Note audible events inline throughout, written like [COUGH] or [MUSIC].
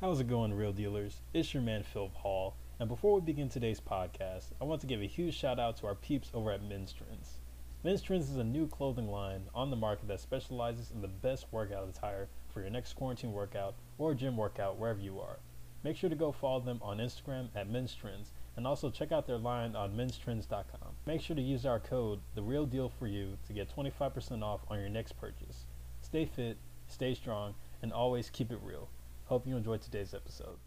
How's it going, real dealers? It's your man Phil Hall, and before we begin today's podcast, I want to give a huge shout out to our peeps over at Men's Trends. Men's Trends is a new clothing line on the market that specializes in the best workout attire for your next quarantine workout or gym workout wherever you are. Make sure to go follow them on Instagram at Men's Trends and also check out their line on menstrendzz.com. Make sure to use our code The Real Deal for you to get 25% off on your next purchase. Stay fit, stay strong, and always keep it real. Hope you enjoyed today's episode.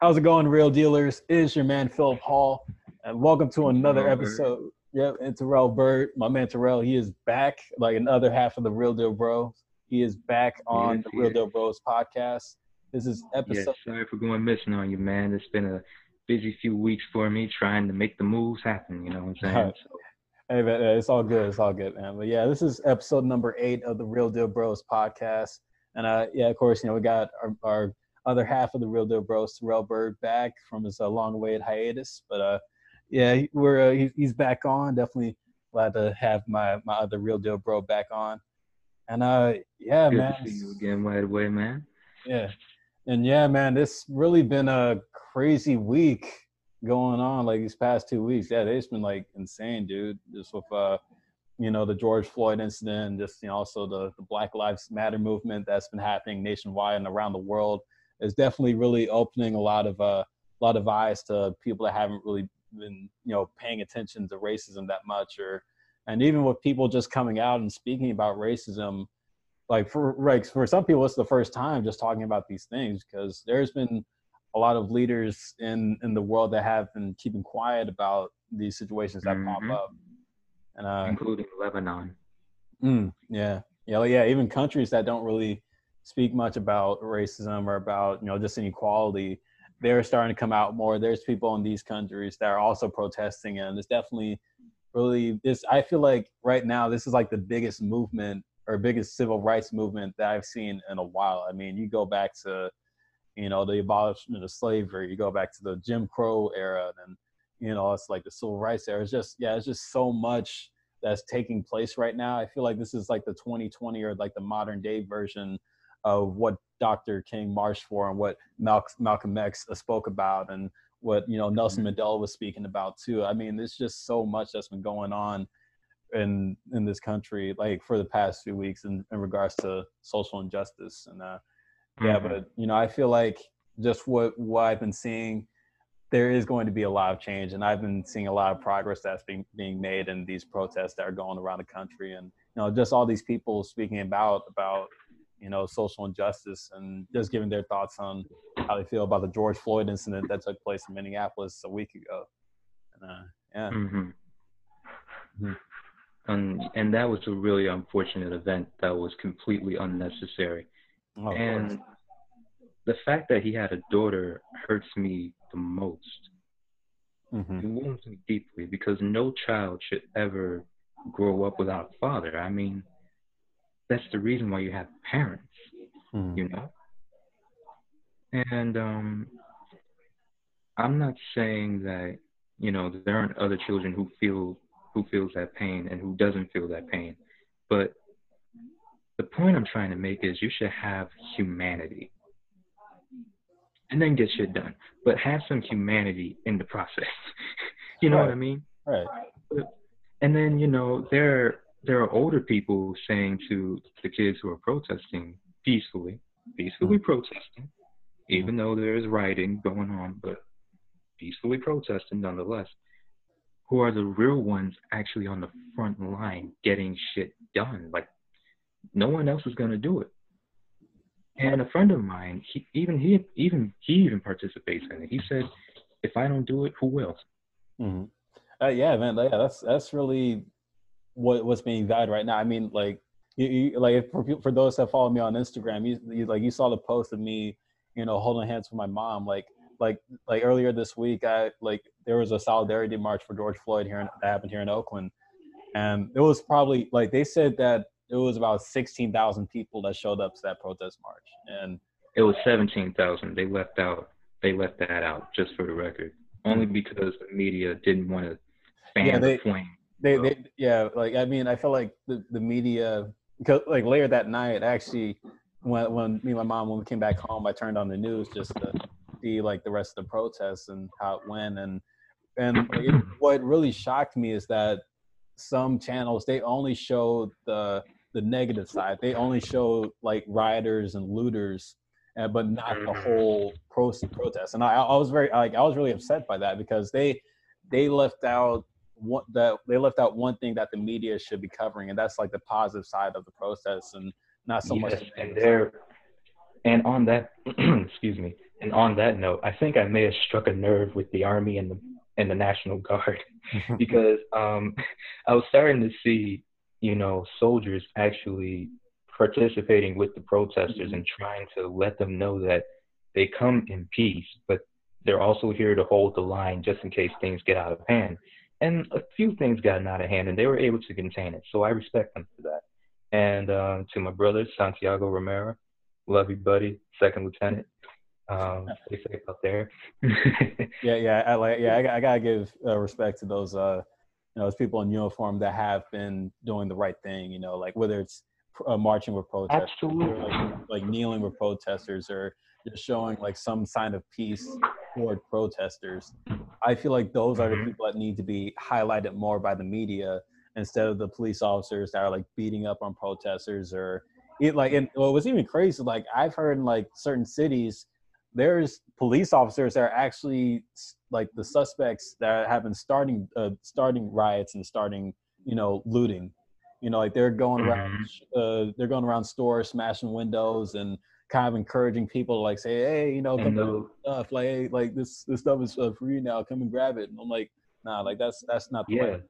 How's it going, real dealers? It is your man Philip Hall, and welcome to another episode. Yep, and Terrell Bird, my man Terrell, he is back, like another half of the Real Deal Bros. He is back on Yes, the Real yes. Deal Bros podcast. This is Yeah, episode. sorry for going missing on you, man. It's been a busy few weeks for me trying to make the moves happen. You know what I'm saying? Right. So, Hey, man, it's all good. It's all good, man. But yeah, this is episode number eight of the Real Deal Bros podcast. And uh, yeah, of course, you know, we got our, our other half of the Real Deal Bros, Terrell Bird, back from his uh, long-awaited hiatus. But uh, yeah, we're uh, he, he's back on. Definitely glad to have my my other Real Deal Bro back on. And uh, yeah, good man, to see you again right away, man. yeah, and yeah, man, it's really been a crazy week going on like these past two weeks. Yeah, it's been like insane, dude. Just with uh, you know, the George Floyd incident, just you know, also the the Black Lives Matter movement that's been happening nationwide and around the world is definitely really opening a lot of uh, a lot of eyes to people that haven't really been you know paying attention to racism that much, or and even with people just coming out and speaking about racism like for like for some people it's the first time just talking about these things because there's been a lot of leaders in in the world that have been keeping quiet about these situations that Mhm. pop up and uh including Lebanon. mm, yeah yeah yeah even countries that don't really speak much about racism or about you know just inequality they're starting to come out more there's people in these countries that are also protesting and it's definitely really this i feel like right now this is like the biggest movement or biggest civil rights movement that i've seen in a while. I mean you go back to you know the abolishment of slavery you go back to the jim crow era and you know it's like the civil rights era. It's just yeah it's just so much that's taking place right now. I feel like this is like the 2020 or like the modern day version of what dr king marched for and what malcolm x spoke about and what you know Nelson mm-hmm. Mandela was speaking about too. I mean, there's just so much that's been going on in in this country, like for the past few weeks, in, in regards to social injustice. And uh, yeah, Mhm. but you know, I feel like just what what I've been seeing, there is going to be a lot of change, and I've been seeing a lot of progress that's being being made in these protests that are going around the country, and you know, just all these people speaking about about you know social injustice and just giving their thoughts on how they feel about the George Floyd incident that took place in Minneapolis a week ago. And, uh, yeah. hmm Mhm. And and that was a really unfortunate event that was completely unnecessary. Oh, and the fact that he had a daughter hurts me the most. Mhm. It wounds me deeply because no child should ever grow up without a father. I mean, that's the reason why you have parents, Mhm. you know? And um I'm not saying that, you know, there aren't other children who feel who feels that pain and who doesn't feel that pain. But the point I'm trying to make is you should have humanity. And then get shit done. But have some humanity in the process. [LAUGHS] you know what I mean? Right. And then, you know, there there are older people saying to the kids who are protesting peacefully, peacefully mm-hmm. protesting, even though there is rioting going on, but peacefully protesting nonetheless, who are the real ones actually on the front line getting shit done. Like no one else is gonna do it. And a friend of mine, he even he even he even participates in it. He said, if I don't do it, who will? hmm Uh, yeah, man. Yeah, that's that's really what what's being valued right now. I mean, like you, you like for for those that follow me on Instagram, you, you like you saw the post of me, you know, holding hands with my mom. Like like like earlier this week, I like there was a solidarity march for George Floyd here in, that happened here in Oakland, and it was probably like they said that it was about sixteen thousand people that showed up to that protest march, and It was seventeen thousand. They left out. They left that out just for the record, only hmm. because the media didn't want to fan Yeah, they- the flame. They, So- they, yeah, like I mean, I feel like the, the media, because like later that night, actually, when when me and my mom when we came back home, I turned on the news just to see like the rest of the protests and how it went, and and it, what really shocked me is that some channels they only showed the the negative side. They only showed like rioters and looters, uh, but not the Mhm. whole pro- protest. And I, I was very like I was really upset by that because they they left out one that they left out one thing that the media should be covering, and that's like the positive side of the process, and not so much. the and there, and on that, [CLEARS THROAT] excuse me, and on that note, I think I may have struck a nerve with the army and the and the National Guard [LAUGHS] because um, I was starting to see, you know, soldiers actually participating with the protesters and trying to let them know that they come in peace, but they're also here to hold the line just in case things get out of hand. And a few things got out of hand, and they were able to contain it. So I respect them for that. And um, to my brother Santiago Romero, love you, buddy, second lieutenant. Um, [LAUGHS] stay safe out there. yeah, yeah, I like. Yeah, I, [LAUGHS] I gotta give uh, respect to those, uh, you know, those people in uniform that have been doing the right thing. You know, like whether it's uh, marching with protesters, or, like, like kneeling with protesters, or just showing like some sign of peace toward protesters. I feel like those are the Mhm. people that need to be highlighted more by the media instead of the police officers that are like beating up on protesters or it like and what was even crazy like I've heard in like certain cities there's police officers that are actually like the suspects that have been starting uh, starting riots and starting you know looting. You know like they're going around uh, they're going around stores smashing windows and kind of encouraging people to like say hey you know come And stuff. Like hey like this this stuff is uh, free now. Come and grab it. And i'm like nah like that's that's not the Yeah. way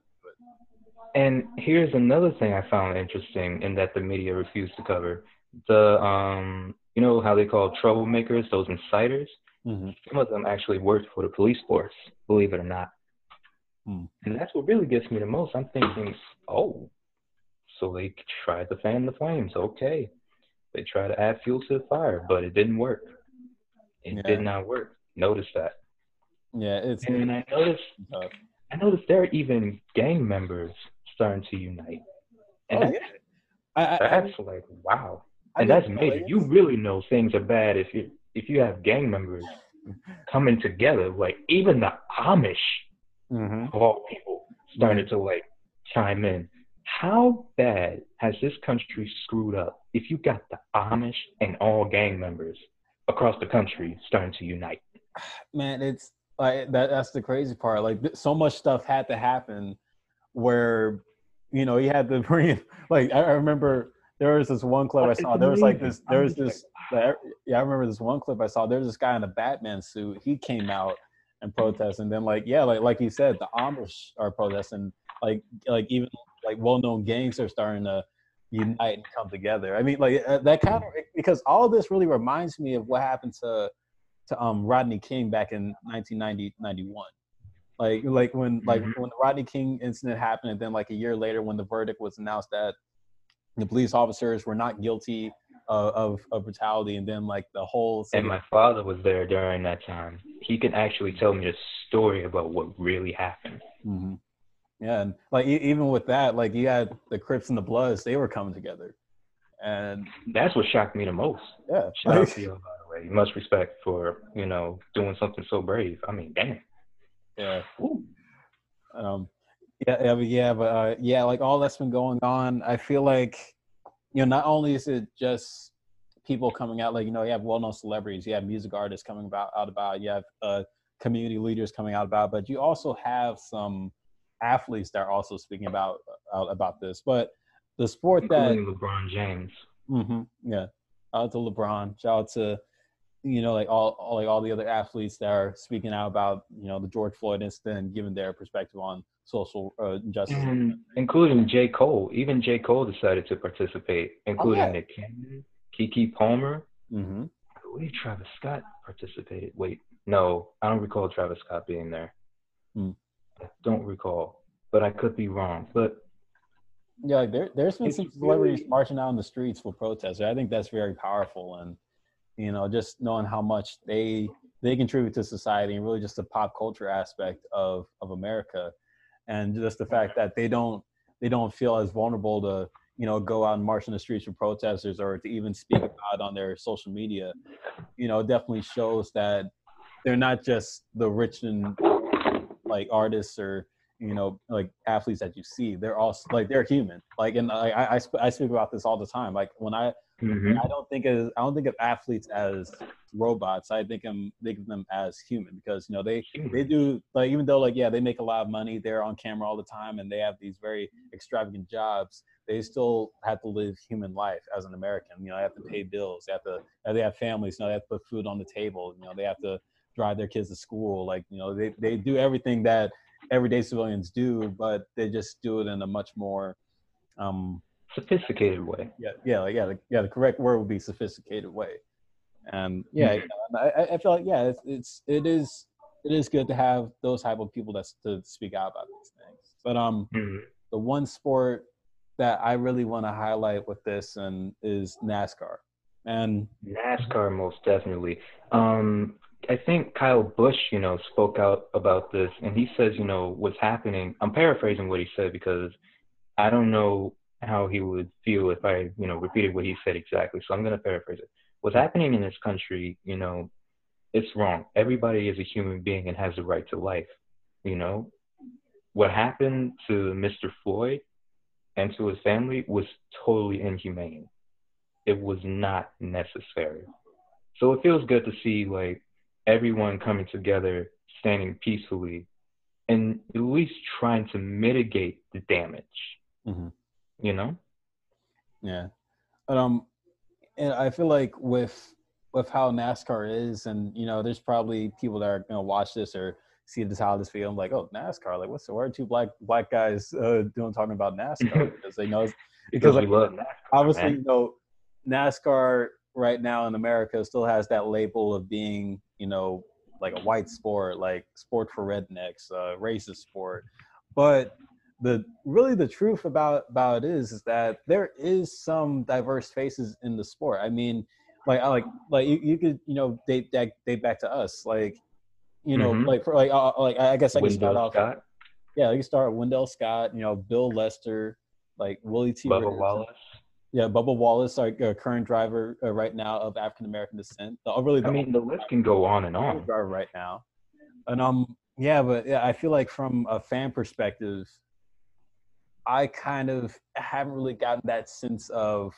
And here's another thing I found interesting and that the media refused to cover. The um you know how they call troublemakers, those inciters? hmm Some of them actually worked for the police force, believe it or not. Hmm. And that's what really gets me the most. I'm thinking, oh, so they tried to fan the flames. Okay. They tried to add fuel to the fire, but it didn't work. It Yeah. did not work. Notice that. yeah it's And then I noticed uh, I noticed there are even gang members starting to unite. And oh, yeah. I, I, I, that's like wow. And that's major. You really know things are bad if you if you have gang members coming together. Like even the Amish Mhm. of all people started to like chime in. How bad has this country screwed up if you got the Amish and all gang members across the country starting to unite? [SIGHS] man it's like that that's the crazy part like so much stuff had to happen where you know you had to [LAUGHS] bring like I remember there was this one clip i saw. There was like this there was this yeah i remember this one clip i saw. There's this guy in a batman suit. He came out and protested. And then like yeah like like you said the amish are protesting. Like like even like well-known gangs are starting to unite and come together. I mean like uh, that kind of because all this really reminds me of what happened to to um Rodney King back in 1990 91. Like like when like Mhm. when the Rodney King incident happened, and then like a year later when the verdict was announced that the police officers were not guilty of of, of brutality, and then like the whole And my father was there during that time. He can actually tell me a story about what really happened. Mm-hmm. yeah, and like even with that, like you had the Crips and the Bloods, they were coming together, and That's what shocked me the most. yeah, Shout out to [LAUGHS] you, by the way. Much respect for, you know, doing something so brave. I mean, damn. yeah. Ooh. um yeah yeah but yeah but uh yeah like all that's been going on i feel like you know not only is it just people coming out like you know you have well-known celebrities you have music artists coming about out about you have uh community leaders coming out about but you also have some athletes that are also speaking about out about this but the sport that LeBron James. hmm Yeah. Out to LeBron. Shout out to you know like all, all like all the other athletes that are speaking out about you know the George Floyd incident, and giving their perspective on social uh, justice. And including J. Cole. Even J. Cole decided to participate, including yeah. Nick Cannon, Keke Palmer. Mm-hmm. I believe Travis Scott participated. Wait, no, I don't recall Travis Scott being there. Hmm. I don't recall, but I could be wrong. But Yeah, like there there's been some celebrities really- marching out in the streets for protests. I think that's very powerful, and you know just knowing how much they they contribute to society and really just the pop culture aspect of of America. and just the fact that they don't they don't feel as vulnerable to you know go out and march in the streets with protesters or to even speak about on their social media you know definitely shows that they're not just the rich and like artists or you know like athletes that you see. They're also like they're human. Like and i i, I speak about this all the time. Like when i mm-hmm. i don't think of i don't think of athletes as robots. I think i'm think of them as human because you know they they do like even though like yeah they make a lot of money they're on camera all the time and they have these very extravagant jobs they still have to live human life as an american. You know they have to pay bills they have to they have families you know they have to put food on the table you know they have to drive their kids to school like you know they, they do everything that everyday civilians do, but they just do it in a much more um, sophisticated way. Yeah, yeah, yeah, the, yeah. The correct word would be sophisticated way. And yeah, mm-hmm. I, I feel like yeah, it's, it's it is it is good to have those type of people that's to speak out about these things. But um, mm-hmm. the one sport that I really want to highlight with this and is NASCAR. And NASCAR most definitely. Um, I think Kyle Busch, you know, spoke out about this, and he says, you know, what's happening. I'm paraphrasing what he said because I don't know how he would feel if I, you know, repeated what he said exactly. So I'm going to paraphrase it. What's happening in this country, you know, it's wrong. Everybody is a human being and has the right to life. You know, what happened to Mr. Floyd and to his family was totally inhumane. It was not necessary. So it feels good to see like everyone coming together, standing peacefully, and at least trying to mitigate the damage. Mm-hmm. You know? Yeah. But, um, and I feel like with with how NASCAR is, and you know, there's probably people that are gonna watch this or see this how this video. I'm like, oh, NASCAR. Like, what's the word? Two black black guys uh, doing talking about NASCAR [LAUGHS] because they know because, because like NASCAR, obviously man. you know NASCAR right now in America still has that label of being, you know, like a white sport, like sport for rednecks, uh, racist sport. But the really the truth about about it is is that there is some diverse faces in the sport. I mean, like I like like you, you could you know date date, date back to us like you know mm-hmm. like for like uh, like I guess I can start off. Scott. Yeah, you can start with Wendell Scott, you know, Bill Lester, like Willie T. Bubba Wallace yeah, Bubba Wallace, our uh, current driver uh, right now of African American descent. The, really, the I mean, the list can go on and on. Driver right now, and um, yeah, but yeah, I feel like from a fan perspective, I kind of haven't really gotten that sense of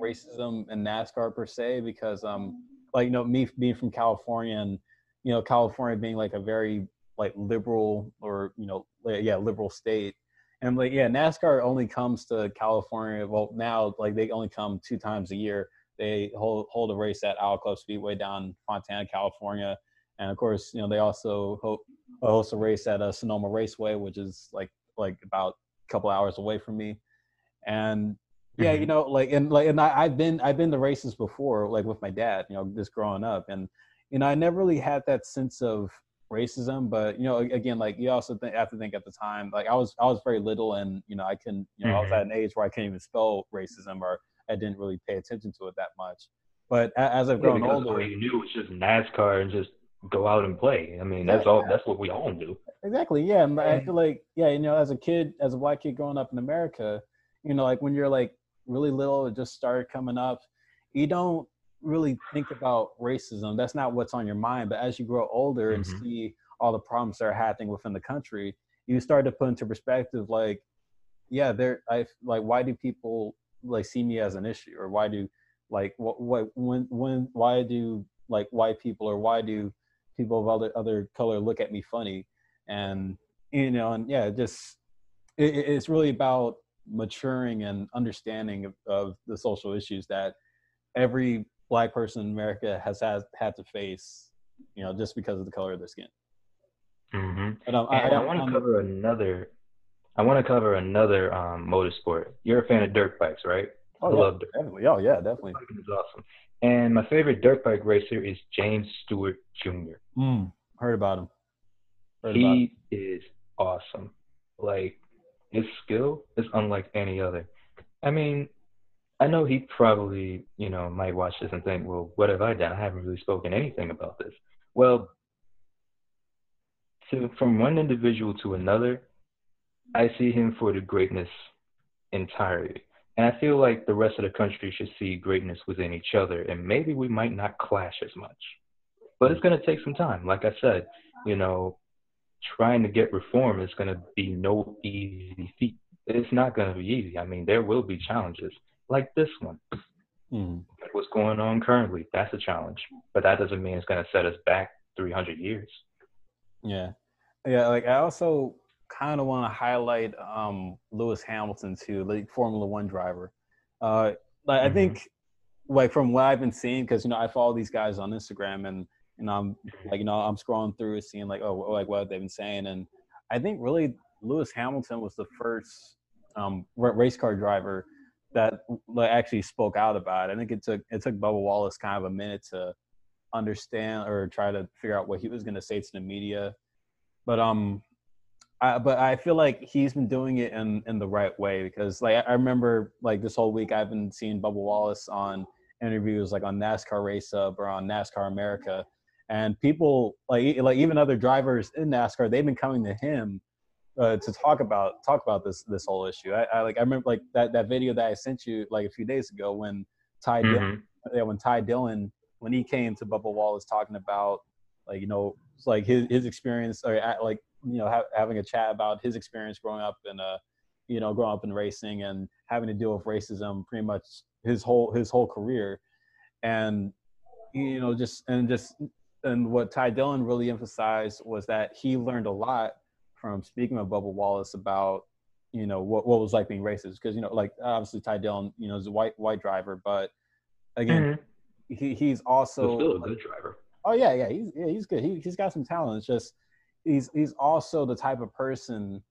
racism in NASCAR per se because um, like you know, me being from California and you know, California being like a very like liberal or you know, yeah, liberal state and like, yeah, NASCAR only comes to California. Well, now like they only come two times a year. They hold hold a race at Auto Club Speedway down Fontana, California, and of course, you know they also host a race at a uh, Sonoma Raceway, which is like like about a couple hours away from me. And yeah, mm-hmm. you know, like and like and I, I've been I've been to races before, like with my dad, you know, just growing up, and you know, I never really had that sense of racism but you know again like you also think, have to think at the time like i was i was very little and you know i can you know mm-hmm. i was at mm-hmm. an age where i couldn't even spell racism or i didn't really pay attention to it that much but as i've grown yeah, older all you knew was just nascar and just go out and play i mean that's yeah, all that's what we all do exactly yeah and i feel like yeah you know as a kid as a white kid growing up in america you know like when you're like really little it just started coming up you don't really think about racism. That's not what's on your mind. But as you grow older mm-hmm. and see all the problems that are happening within the country, you start to put into perspective like, yeah, there I like why do people like see me as an issue or why do like what what when when why do like white people or why do people of other other color look at me funny and you know and yeah just it, it's really about maturing and understanding of, of the social issues that every black person in America has had, had to face, you know, just because of the color of their skin. Mm-hmm. But, um, I, I, I want to cover another. I want to cover another um, motorsport. You're a fan of dirt bikes, right? Oh, I yeah, love dirt. Definitely. Oh yeah, definitely. It's awesome. And my favorite dirt bike racer is James Stewart Jr. Mm, heard about him. Heard he about him. is awesome. Like his skill is unlike any other. I mean, I know he probably, you know, might watch this and think, well, what have I done? I haven't really spoken anything about this. Well, to, from one individual to another, I see him for the greatness entirely. And I feel like the rest of the country should see greatness within each other, and maybe we might not clash as much. But it's going to take some time. Like I said, you know, trying to get reform is going to be no easy feat. It's not going to be easy. I mean, there will be challenges like this one. Mm. What's going on currently? That's a challenge, but that doesn't mean it's going to set us back 300 years. Yeah, yeah. Like I also kind of want to highlight um, Lewis Hamilton too, like Formula One driver. Uh, like mm-hmm. I think, like from what I've been seeing, because you know I follow these guys on Instagram, and you know I'm like you know I'm scrolling through seeing like oh like what they've been saying, and I think really Lewis Hamilton was the first um, race car driver that like, actually spoke out about it. I think it took it took Bubba Wallace kind of a minute to understand or try to figure out what he was going to say to the media. But um, I, but I feel like he's been doing it in in the right way because like I remember like this whole week I've been seeing Bubba Wallace on interviews like on NASCAR RaceHub or on NASCAR America, and people like like even other drivers in NASCAR they've been coming to him uh, to talk about talk about this this whole issue. I, I, like I remember like that that video that I sent you like a few days ago when Ty mm-hmm. Dillon, yeah, when Ty Dillon when he came to Bubba Wallace talking about like you know like his his experience or like you know ha- having a chat about his experience growing up in uh you know growing up in racing and having to deal with racism pretty much his whole his whole career and you know just and just and what Ty Dillon really emphasized was that he learned a lot from speaking with Bubba Wallace about you know what what was like being racist because you know like obviously Ty Dillon you know is a white white driver but again mm-hmm he, he's also he's still a good driver. Oh yeah, yeah, he's yeah, he's good. He he's got some talent. It's just he's he's also the type of person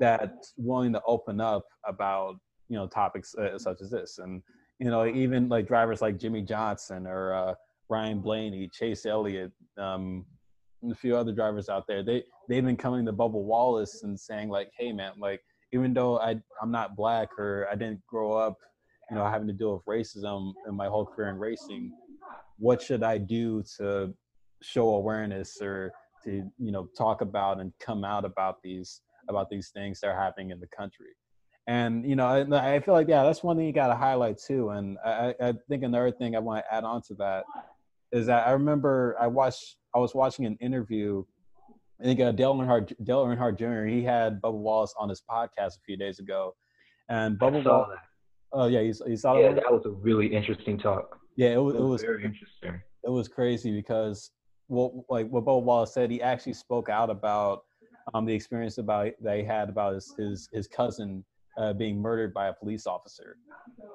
that's willing to open up about you know topics uh, such as this, and you know even like drivers like Jimmie Johnson or uh, Ryan Blaney, Chase Elliott, um, and a few other drivers out there. They they've been coming to Bubba Wallace and saying like, hey man, like even though I I'm not black or I didn't grow up you know having to deal with racism in my whole career in racing what should i do to show awareness or to you know talk about and come out about these about these things that are happening in the country and you know i, I feel like yeah that's one thing you got to highlight too and I, I think another thing i want to add on to that is that i remember i watched i was watching an interview I think uh, Dale Earnhardt, Dale Earnhardt Jr. He had Bubba Wallace on his podcast a few days ago, and Bubba Wallace, Oh yeah, you, you saw yeah, that was a really interesting talk. Yeah, it was, it was, very interesting. It was crazy because what like what Bo Wallace said, he actually spoke out about um, the experience about he had about his his, his cousin uh, being murdered by a police officer,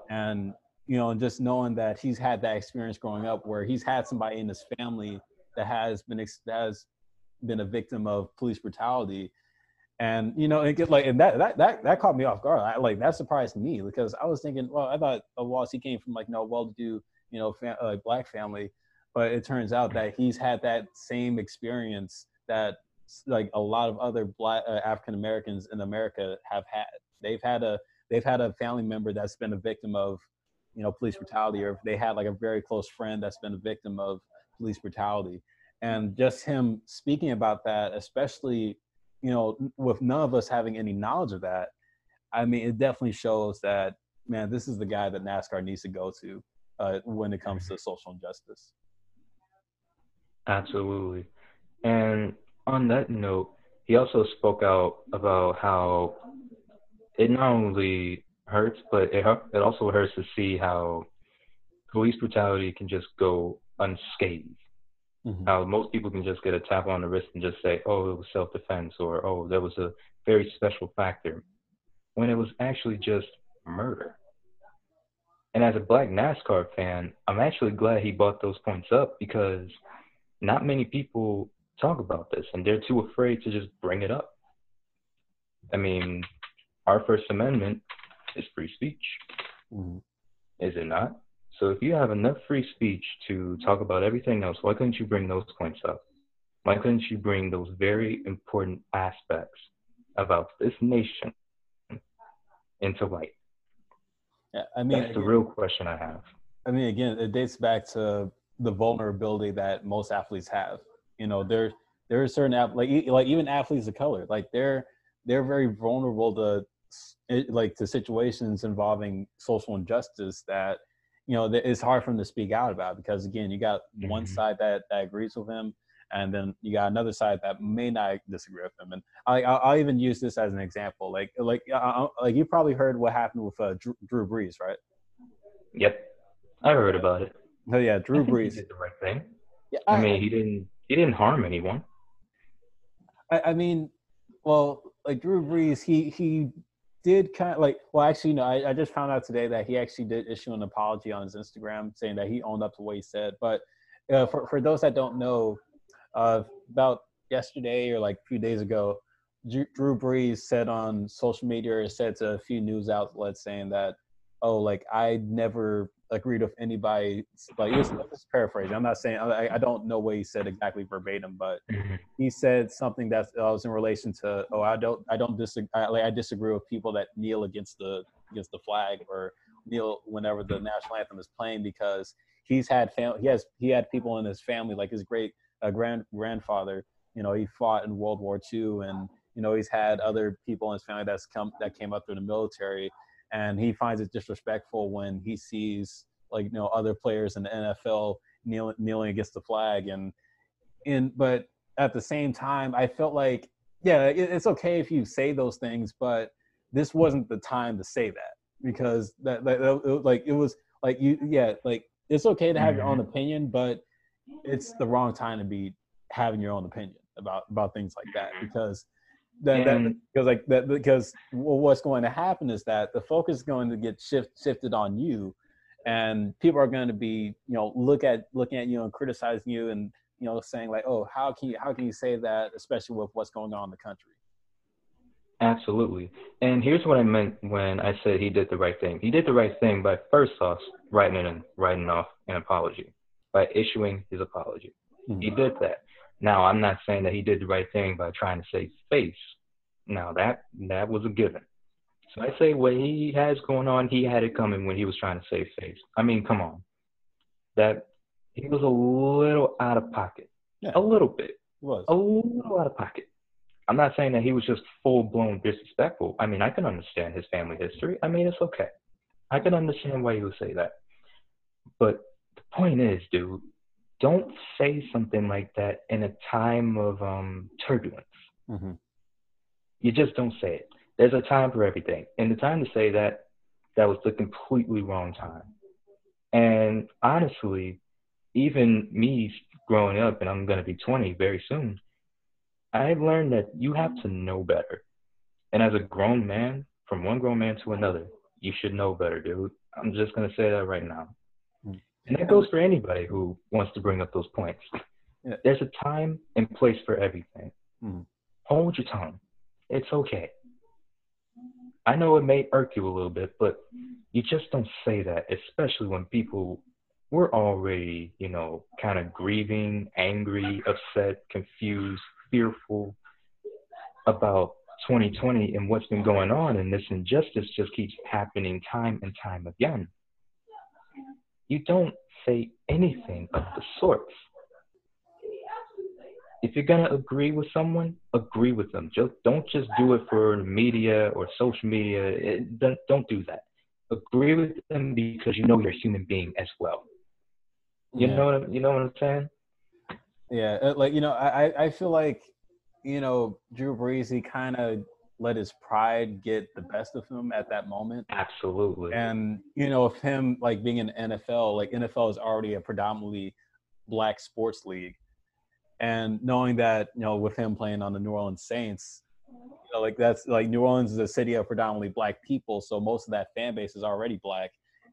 and you know, and just knowing that he's had that experience growing up, where he's had somebody in his family that has been that has been a victim of police brutality, and you know, it get like and that that that that caught me off guard. I, like that surprised me because I was thinking, well, I thought Wallace he came from like no well-to-do, you know, fam- uh, black family, but it turns out that he's had that same experience that like a lot of other black uh, African Americans in America have had. They've had a they've had a family member that's been a victim of, you know, police brutality, or they had like a very close friend that's been a victim of police brutality. And just him speaking about that, especially you know, with none of us having any knowledge of that, I mean, it definitely shows that, man, this is the guy that NASCAR needs to go to uh, when it comes to social injustice. Absolutely. And on that note, he also spoke out about how it not only hurts, but it, it also hurts to see how police brutality can just go unscathed. Mm-hmm. How most people can just get a tap on the wrist and just say, oh, it was self defense, or oh, there was a very special factor, when it was actually just murder. And as a black NASCAR fan, I'm actually glad he brought those points up because not many people talk about this and they're too afraid to just bring it up. I mean, our First Amendment is free speech. Mm-hmm. Is it not? So if you have enough free speech to talk about everything else, why couldn't you bring those points up? Why couldn't you bring those very important aspects about this nation into light? Yeah, I mean, that's again, the real question I have. I mean, again, it dates back to the vulnerability that most athletes have. You know, there there are certain like like even athletes of color, like they're they're very vulnerable to like to situations involving social injustice that you know it's hard for them to speak out about because again you got mm-hmm. one side that that agrees with him and then you got another side that may not disagree with him and I, I'll, even use this as an example like like uh, like you probably heard what happened with uh, Drew, Drew Brees right yep I heard about it oh yeah Drew Brees. did the right thing. Yeah I, I mean he didn't he didn't harm anyone. I, I mean well like Drew Brees he he did kind of like well actually no I, I just found out today that he actually did issue an apology on his instagram saying that he owned up to what he said. But uh, for, for those that don't know uh, about yesterday or like a few days ago drew brees said on social media or said to a few news outlets saying that oh like i never agreed with anybody. Like this, this paraphrasing. I'm not saying I, I, don't know what he said exactly verbatim, but mm-hmm. he said something that uh, was in relation to oh I don't I don't disagree I, like I disagree with people that kneel against the against the flag or kneel whenever the national anthem is playing because he's had family he has he had people in his family like his great uh, grand grandfather you know he fought in World War II and you know he's had other people in his family that's come that came up through the military and he finds it disrespectful when he sees like you know other players in the NFL kneeling kneeling against the flag and and but at the same time I felt like yeah it, it's okay if you say those things but this wasn't the time to say that because that, that, that like it was like you yeah like it's okay to have your own mm-hmm. opinion but it's the wrong time to be having your own opinion about about things like that because because like that because well, what's going to happen is that the focus is going to get shift, shifted on you. And people are going to be you know look at looking at you and criticizing you and you know saying like oh how can you how can you say that especially with what's going on in the country? Absolutely. And here's what i meant when i said he did the right thing. He did the right thing by first off writing in writing off an apology by issuing his apology. Mm-hmm. he did that now, I'm not saying that he did the right thing by trying to save face. Now that that was a given. So I say what he has going on, he had it coming when he was trying to save face. I mean, come on. That he was a little out of pocket. Yeah. A little bit. Was. A little out of pocket. I'm not saying that he was just full blown disrespectful. I mean, I can understand his family history. I mean, it's okay. I can understand why he would say that. But the point is, dude, don't say something like that in a time of um, turbulence. Mm-hmm. You just don't say it. There's a time for everything. And the time to say that, that was the completely wrong time. And honestly, even me growing up, and I'm going to be 20 very soon, I've learned that you have to know better. And as a grown man, from one grown man to another, you should know better, dude. I'm just going to say that right now. And that goes for anybody who wants to bring up those points. Yeah. There's a time and place for everything. Mm. Hold your tongue. It's okay. I know it may irk you a little bit, but you just don't say that, especially when people were already, you know, kind of grieving, angry, upset, confused, fearful about 2020 and what's been going on, and this injustice just keeps happening time and time again you don't say anything of the sorts. If you're gonna agree with someone, agree with them. Just don't just do it for media or social media. It, don't, don't do that. Agree with them because you know you're a human being as well. You yeah. know what I'm, you know what I'm saying? Yeah, uh, like you know, I I feel like you know Drew Brees he kind of let his pride get the best of him at that moment. Absolutely. And you know, if him like being in NFL, like NFL is already a predominantly black sports league, and knowing that you know with him playing on the New Orleans Saints, you know, like that's like New Orleans is a city of predominantly black people, so most of that fan base is already black,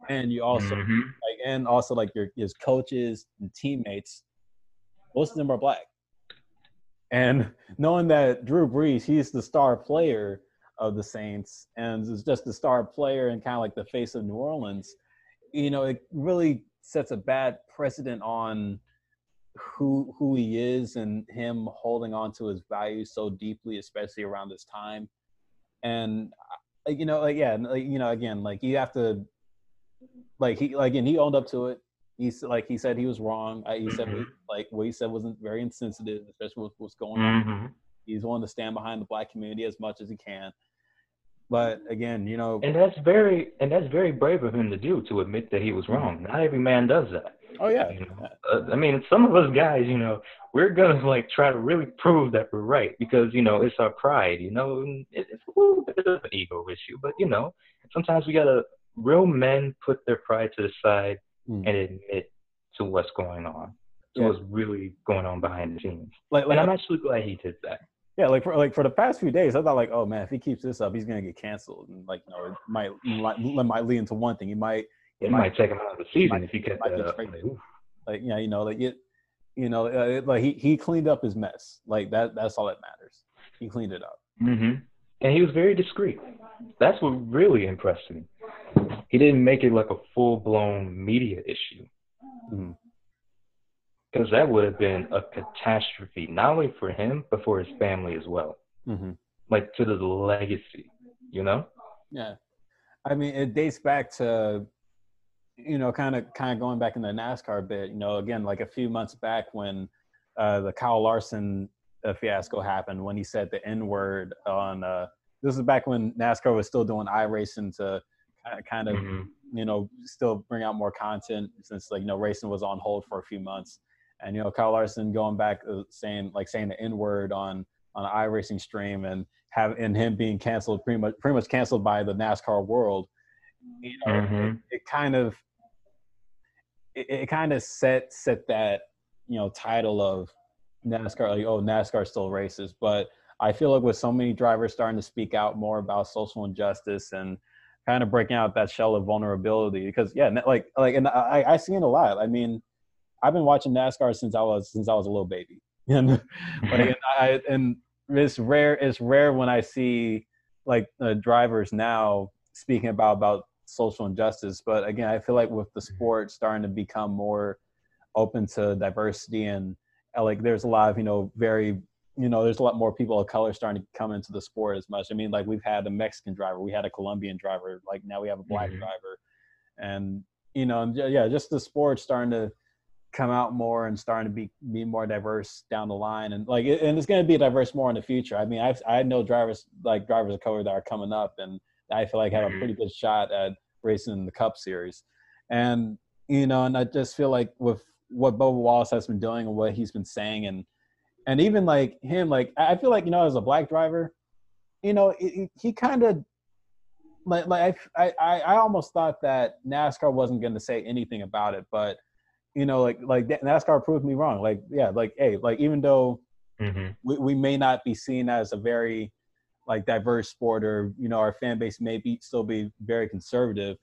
and you also mm-hmm. like and also like your his coaches and teammates, most of them are black. And knowing that Drew Brees, he's the star player of the Saints and is just the star player and kind of like the face of New Orleans, you know, it really sets a bad precedent on who who he is and him holding on to his values so deeply, especially around this time. And uh, you know, like yeah, like, you know, again, like you have to, like he like and he owned up to it he's like he said he was wrong. I, he said mm-hmm. like what he said wasn't very insensitive, especially with what's going on. Mm-hmm. He's willing to stand behind the black community as much as he can. But again, you know, and that's very and that's very brave of him to do to admit that he was wrong. Not every man does that. Oh yeah. You know? uh, I mean, some of us guys, you know, we're gonna like try to really prove that we're right because you know it's our pride. You know, it's a little bit of an ego issue, but you know, sometimes we gotta real men put their pride to the side mm. and admit to what's going on, to yeah. what's really going on behind the scenes. Like, like, and I'm actually glad he did that. Yeah, like for like for the past few days, I thought like, oh man, if he keeps this up, he's gonna get canceled, and like, you know, it might might lead into one thing. He might it, might, might, take him out of the season might, if he kept that up. Like, yeah, you know, like it, you know, uh, it, like he he cleaned up his mess. Like that that's all that matters. He cleaned it up. Mm-hmm. And he was very discreet. That's what really impressed me. He didn't make it like a full blown media issue. Mm-hmm because that would have been a catastrophe, not only for him but for his family as well. Mm-hmm. Like to the legacy, you know? Yeah, I mean, it dates back to, you know, kind of kind of going back in the NASCAR bit. You know, again, like a few months back when uh, the Kyle Larson uh, fiasco happened, when he said the N word on. Uh, this is back when NASCAR was still doing iRacing to kind of, mm-hmm. you know, still bring out more content since like you know racing was on hold for a few months and you know Kyle Larson going back uh, saying like saying the N word on on an iRacing stream and have and him being canceled pretty much pretty much canceled by the NASCAR world. You know, mm-hmm. it, it, kind of it, it, kind of set set that you know title of NASCAR like oh NASCAR still racist, but I feel like with so many drivers starting to speak out more about social injustice and kind of breaking out that shell of vulnerability because yeah like like and I I see it a lot. I mean I've been watching NASCAR since I was since I was a little baby, [LAUGHS] and but again, [LAUGHS] I, and it's rare. It's rare when I see like uh, drivers now speaking about about social injustice. But again, I feel like with the mm-hmm. sport starting to become more open to diversity and like there's a lot of you know very you know there's a lot more people of color starting to come into the sport as much. I mean, like we've had a Mexican driver, we had a Colombian driver, like now we have a black mm-hmm. driver, and you know, yeah, just the sport starting to come out more and starting to be be more diverse down the line and like and it's going to be diverse more in the future i mean I've, i know drivers like drivers of color that are coming up and i feel like have a mm-hmm. pretty good shot at racing in the cup series and you know and i just feel like with what Bubba Wallace has been doing and what he's been saying and and even like him like i feel like you know as a black driver you know he, he kind of like like I, I i almost thought that nascar wasn't going to say anything about it but you know, like like NASCAR proved me wrong. Like, yeah, like hey, like even though mm-hmm. we, we may not be seen as a very like diverse sport or you know our fan base may be still be very conservative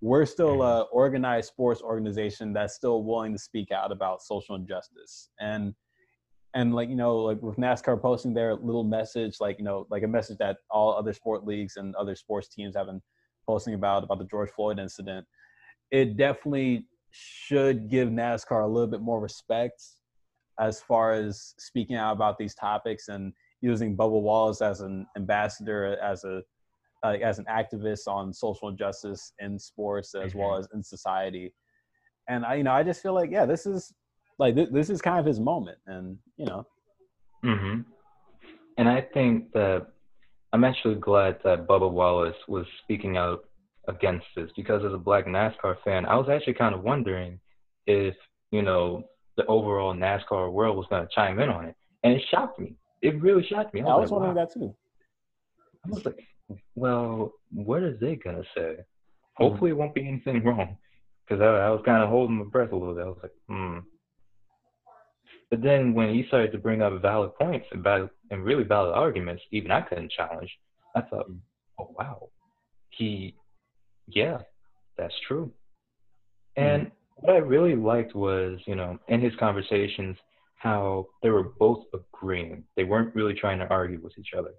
we're still mm-hmm. a organized sports organization that's still willing to speak out about social injustice and and like you know like with nascar posting their little message like you know like a message that all other sport leagues and other sports teams have been posting about about the george floyd incident it definitely should give NASCAR a little bit more respect as far as speaking out about these topics and using Bubba Wallace as an ambassador, as a uh, as an activist on social injustice in sports as mm-hmm. well as in society. And I, you know, I just feel like, yeah, this is like th- this is kind of his moment, and you know. Mhm. And I think that I'm actually glad that Bubba Wallace was speaking out against this because as a black NASCAR fan, I was actually kind of wondering if, you know, the overall NASCAR world was going to chime in on it. And it shocked me. It really shocked me. I was, I was like, wondering wow. that too. I was like, well, what are they going to say? Hopefully, it won't be anything wrong. Because I, I was kind of holding my breath a little bit. I was like, hmm. But then when he started to bring up valid points and, valid, and really valid arguments, even I couldn't challenge, I thought, oh, wow. He yeah, that's true. And mm-hmm. what I really liked was, you know, in his conversations, how they were both agreeing. They weren't really trying to argue with each other.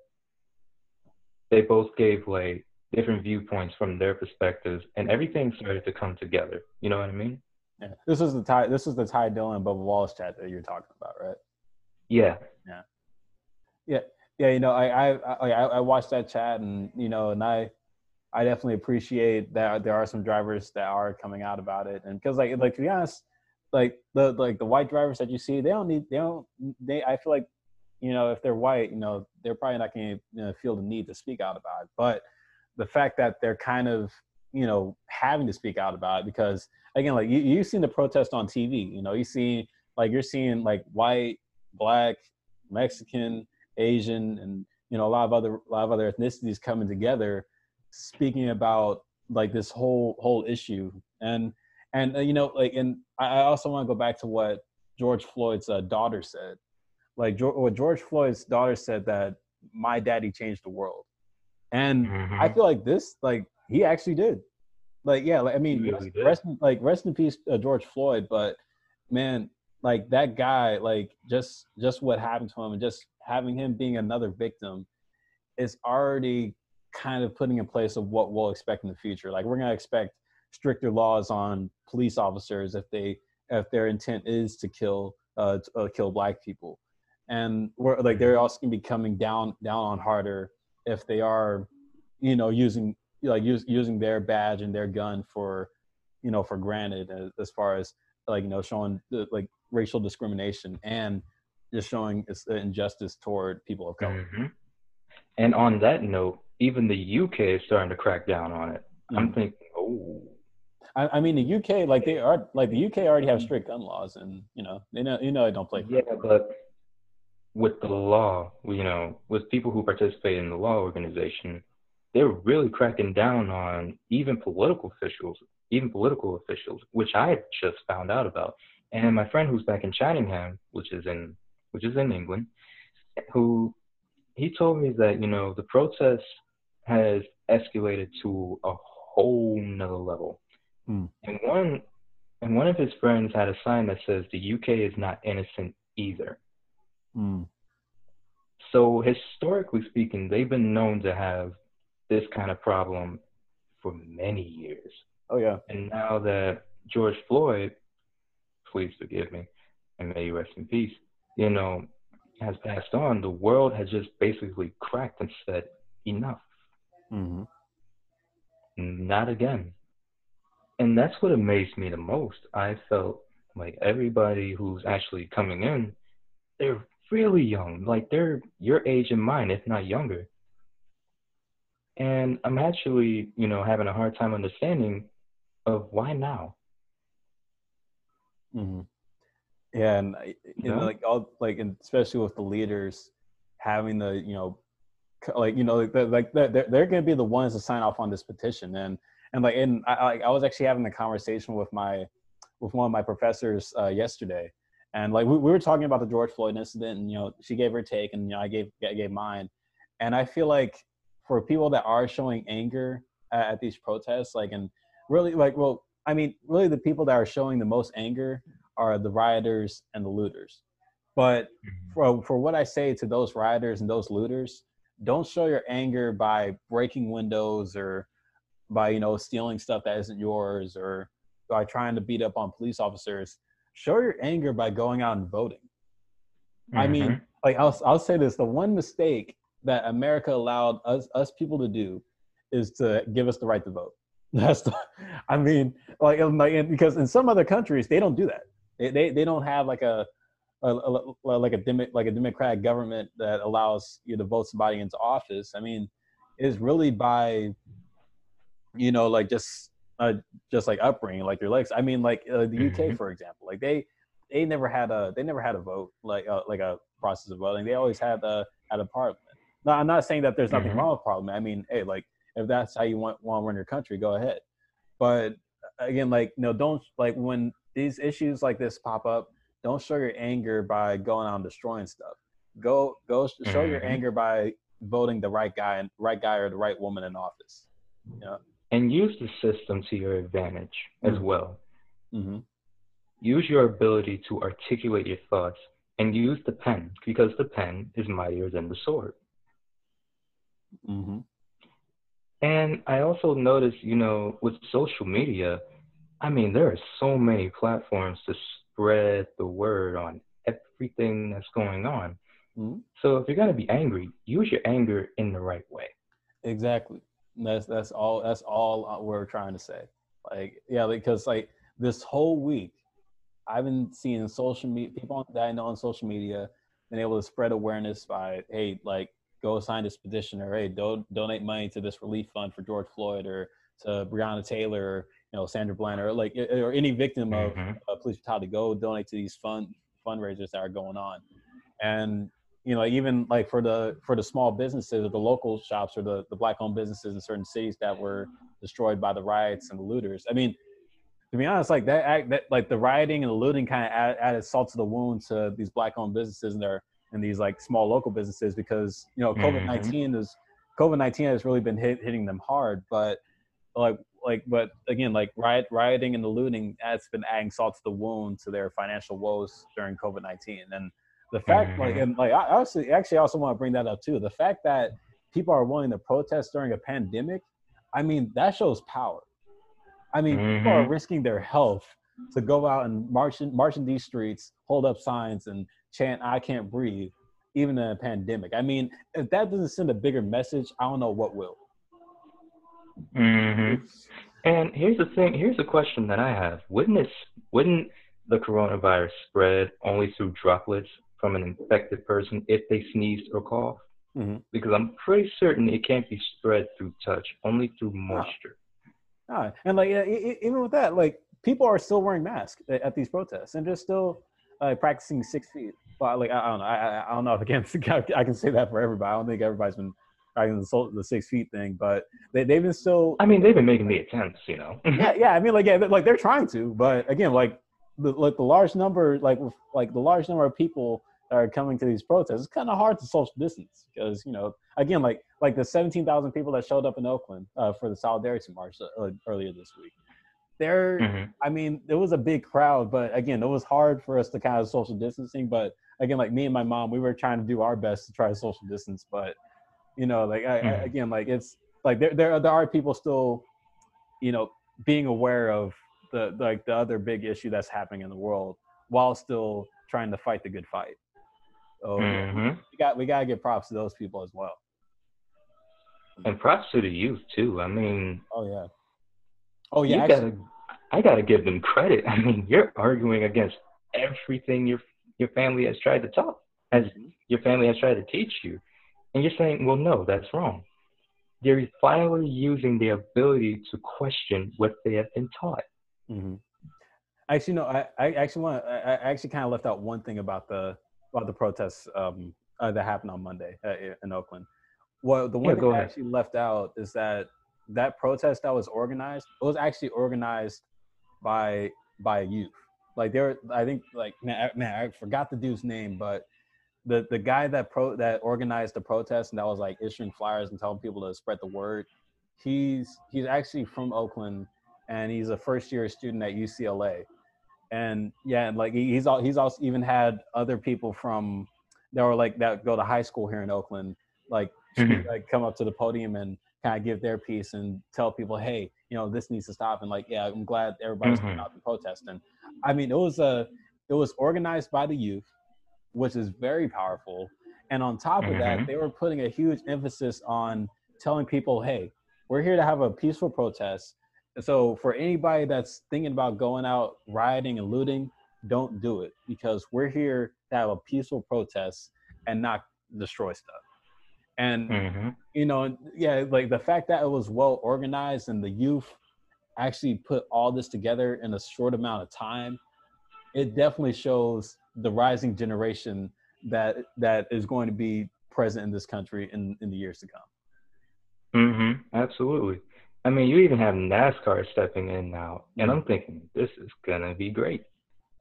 They both gave like different viewpoints from their perspectives, and everything started to come together. You know what I mean? Yeah. This is the Ty. This is the Ty Dillon Bubba Wallace chat that you're talking about, right? Yeah. Yeah. Yeah. Yeah. You know, I I I, I watched that chat, and you know, and I I definitely appreciate that there are some drivers that are coming out about it, and because like like to be honest, like the like the white drivers that you see, they don't need they don't they I feel like you know, if they're white, you know, they're probably not going to you know, feel the need to speak out about it. But the fact that they're kind of, you know, having to speak out about it because again, like you, you've seen the protest on TV, you know, you see like you're seeing like white, black, Mexican, Asian, and you know a lot of other a lot of other ethnicities coming together, speaking about like this whole whole issue. And and uh, you know like and I also want to go back to what George Floyd's uh, daughter said, like George, what George Floyd's daughter said that my daddy changed the world, and mm-hmm. I feel like this like he actually did, like yeah like, I mean really rest, rest like rest in peace uh, George Floyd, but man like that guy like just just what happened to him and just having him being another victim is already kind of putting in place of what we'll expect in the future. Like we're going to expect stricter laws on police officers if they if their intent is to kill uh, to, uh kill black people. And we're like they're also going to be coming down down on harder if they are you know using like use, using their badge and their gun for you know for granted as, as far as like you know showing the, like racial discrimination and just showing injustice toward people of color. Mm-hmm. And on that note, even the UK is starting to crack down on it. Mm-hmm. I'm thinking, oh. I, I, mean, the UK, like they are, like the UK already have strict gun laws, and you know, they know, you know, they don't play. Yeah, but with the law, you know, with people who participate in the law organization, they're really cracking down on even political officials, even political officials, which I just found out about. And my friend who's back in Chattingham, which is in which is in England, who he told me that, you know, the protest has escalated to a whole nother level. Mm. And one and one of his friends had a sign that says the UK is not innocent either. Mm. So historically speaking, they've been known to have this kind of problem for many years. Oh yeah. And now that George Floyd please forgive me, and may you rest in peace, you know, has passed on, the world has just basically cracked and said, enough. Mm-hmm. Not again. And that's what amazed me the most. I felt like everybody who's actually coming in, they're really young. Like they're your age and mine, if not younger. And I'm actually, you know, having a hard time understanding of why now. Mm-hmm. Yeah, and, yeah. like all like, and especially with the leaders having the you know, like you know, like, like they're they're going to be the ones to sign off on this petition, and and like, and I I was actually having a conversation with my with one of my professors uh, yesterday, and like we, we were talking about the George Floyd incident, and you know, she gave her take, and you know, I gave I gave mine, and I feel like for people that are showing anger at, at these protests, like and really like well I mean, really, the people that are showing the most anger are the rioters and the looters. But mm-hmm. for, for what I say to those rioters and those looters, don't show your anger by breaking windows or by you know stealing stuff that isn't yours or by trying to beat up on police officers. Show your anger by going out and voting. Mm-hmm. I mean, mm-hmm. like I'll I'll say this: the one mistake that America allowed us us people to do is to give us the right to vote. [LAUGHS] That's the, I mean, like, like because in some other countries they don't do that. They they, they don't have like a, a, a like a demo, like a democratic government that allows you to vote somebody into office. I mean, it's really by, you know, like just uh, just like upbringing, like your legs. I mean, like uh, the mm-hmm. UK, for example, like they they never had a they never had a vote like uh, like a process of voting. They always had a had a parliament. Now, I'm not saying that there's nothing mm-hmm. wrong with parliament. I mean, hey, like if that's how you want want to run your country, go ahead. But again, like you know, don't like when these issues like this pop up, don't show your anger by going out and destroying stuff. Go go show mm-hmm. your anger by voting the right guy and right guy or the right woman in office. Yeah. And use the system to your advantage as mm-hmm. well. Mm-hmm. Use your ability to articulate your thoughts and use the pen because the pen is mightier than the sword. Mm-hmm. And I also noticed, you know, with social media, I mean, there are so many platforms to spread the word on everything that's going on. Mm-hmm. So if you're gonna be angry, use your anger in the right way. Exactly. That's that's all. That's all we're trying to say. Like, yeah, because like this whole week, I've been seeing social media people that I know on social media been able to spread awareness by hey like go sign this petition or hey do, donate money to this relief fund for George Floyd or to Breonna Taylor or you know Sandra Bland or like or any victim of Mhm. uh, police brutality go donate to these fund fundraisers that are going on and you know even like for the for the small businesses or the local shops or the, the black owned businesses in certain cities that were destroyed by the riots and the looters i mean to be honest like that, act that like the rioting and the looting kind of add, added salt to the wound to these black owned businesses and their and these like small local businesses because you know covid-19 is covid-19 has really been hit, hitting them hard but like like but again like riot rioting and the looting has been adding salt to the wound to their financial woes during covid-19 and the fact like Mhm. and like i also actually also want to bring that up too the fact that people are willing to protest during a pandemic i mean that shows power i mean people are Mhm. risking their health to go out and march in, march in these streets hold up signs and chant i can't breathe even in a pandemic i mean if that doesn't send a bigger message i don't know what will hmm And here's the thing. Here's a question that I have. Wouldn't this? Wouldn't the coronavirus spread only through droplets from an infected person if they sneezed or coughed? Mhm. Because I'm pretty certain it can't be spread through touch, only through moisture. And like yeah, even with that, like people are still wearing masks at, at these protests and just still uh, practicing six feet. But like I, I don't know, I, I- don't know if I can [LAUGHS] I can say that for everybody. I don't think everybody's been practicing the, the six feet thing, but they they've been still. I mean, they've been making the attempts, you know. [LAUGHS] yeah, yeah. I mean, like yeah, they're- like they're trying to, but again, like the like the large number, like like the large number of people are coming to these protests, it's kind of hard to social distance because you know, again, like like the seventeen thousand people that showed up in Oakland uh, for the solidarity march uh, earlier this week. They're Mhm. I mean, there was a big crowd, but again, it was hard for us to kind of social distancing. But again, like me and my mom, we were trying to do our best to try to social distance. But you know, like I, I, Mhm. again, like it's like there, there, there are people still, you know, being aware of the like the other big issue that's happening in the world while still trying to fight the good fight. So yeah, Mhm. we got we gotta give props to those people as well. And props to the youth too. I mean, Oh yeah. Oh yeah. gotta, I gotta give them credit. [LAUGHS] I mean, you're arguing against everything your your family has tried to talk, as your family has tried to teach you, and you're saying, well, no, that's wrong. They're finally using the ability to question what they have been taught. hmm Actually, no. I, I actually want. I, I actually kind of left out one thing about the about the protests um, uh, that happened on Monday uh, in Oakland. Well, the one Yeah, thing I actually left out is that that protest that was organized it was actually organized by by youth. Like there, I think like man, I, man, I forgot the dude's name, but the the guy that pro that organized the protest and that was like issuing flyers and telling people to spread the word. He's he's actually from Oakland and he's a first year student at UCLA. And yeah, like he's all he's also even had other people from that were like that go to high school here in Oakland, like Mhm. [LAUGHS] like come up to the podium and kind of give their piece and tell people, hey, you know, this needs to stop. And like, yeah, I'm glad everybody's coming Mhm. out to protest. And I mean, it was a it was organized by the youth, which is very powerful. And on top of that, Mhm. they were putting a huge emphasis on telling people, hey, we're here to have a peaceful protest. And so for anybody that's thinking about going out rioting and looting, don't do it because we're here to have a peaceful protest and not destroy stuff. And Mhm. you know, yeah, like the fact that it was well organized and the youth actually put all this together in a short amount of time, it definitely shows the rising generation that that is going to be present in this country in, in the years to come. Mhm. Absolutely. I mean, you even have NASCAR stepping in now, and Mhm. I'm thinking this is gonna be great.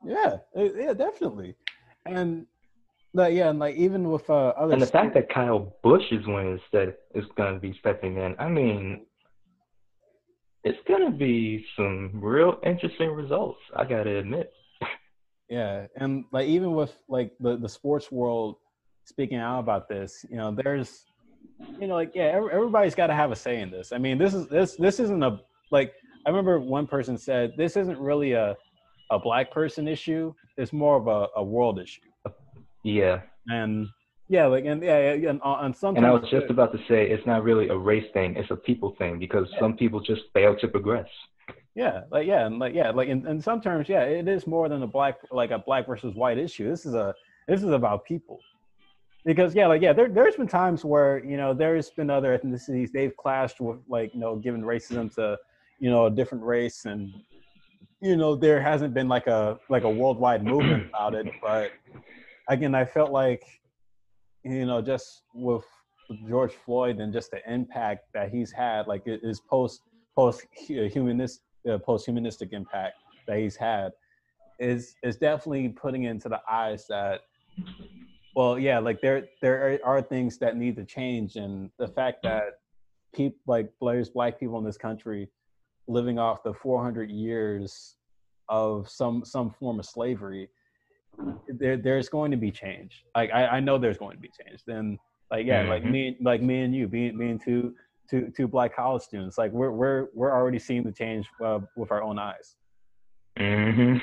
Yeah, eh, yeah, definitely. And like yeah, and like even with uh, other And the fact that Kyle Busch is one instead is going to be stepping in, I mean, it's going to be some real interesting results. I got to admit. Yeah, and like even with like the the sports world speaking out about this, you know, there's, you know, like yeah, everybody's got to have a say in this. I mean, this is this this isn't a like I remember one person said this isn't really a a black person issue. It's more of a, a world issue. Yeah, And yeah, like and yeah, yeah and, uh, and sometimes and I was just about to say it's not really a race thing; it's a people thing because some people just fail to progress. Yeah, like yeah, and like yeah, like in, in some terms, yeah, it is more than a black like a black versus white issue. This is a this is about people. Because yeah, like yeah, there there's been times where you know there's been other ethnicities they've clashed with like you know giving racism to you know a different race and you know there hasn't been like a like a worldwide movement [CLEARS THROAT] about it. But again i felt like you know just with george floyd and just the impact that he's had like his post post humanist uh, post humanistic impact that he's had is is definitely putting into the eyes that well yeah like there there are things that need to change and the fact that people like there's black people in this country living off the 400 years of some some form of slavery there there's going to be change like i, I know there's going to be change then like yeah mm-hmm. like me like me and you being being two two two black college students like we're we're we're already seeing the change uh, with our own eyes mm-hmm.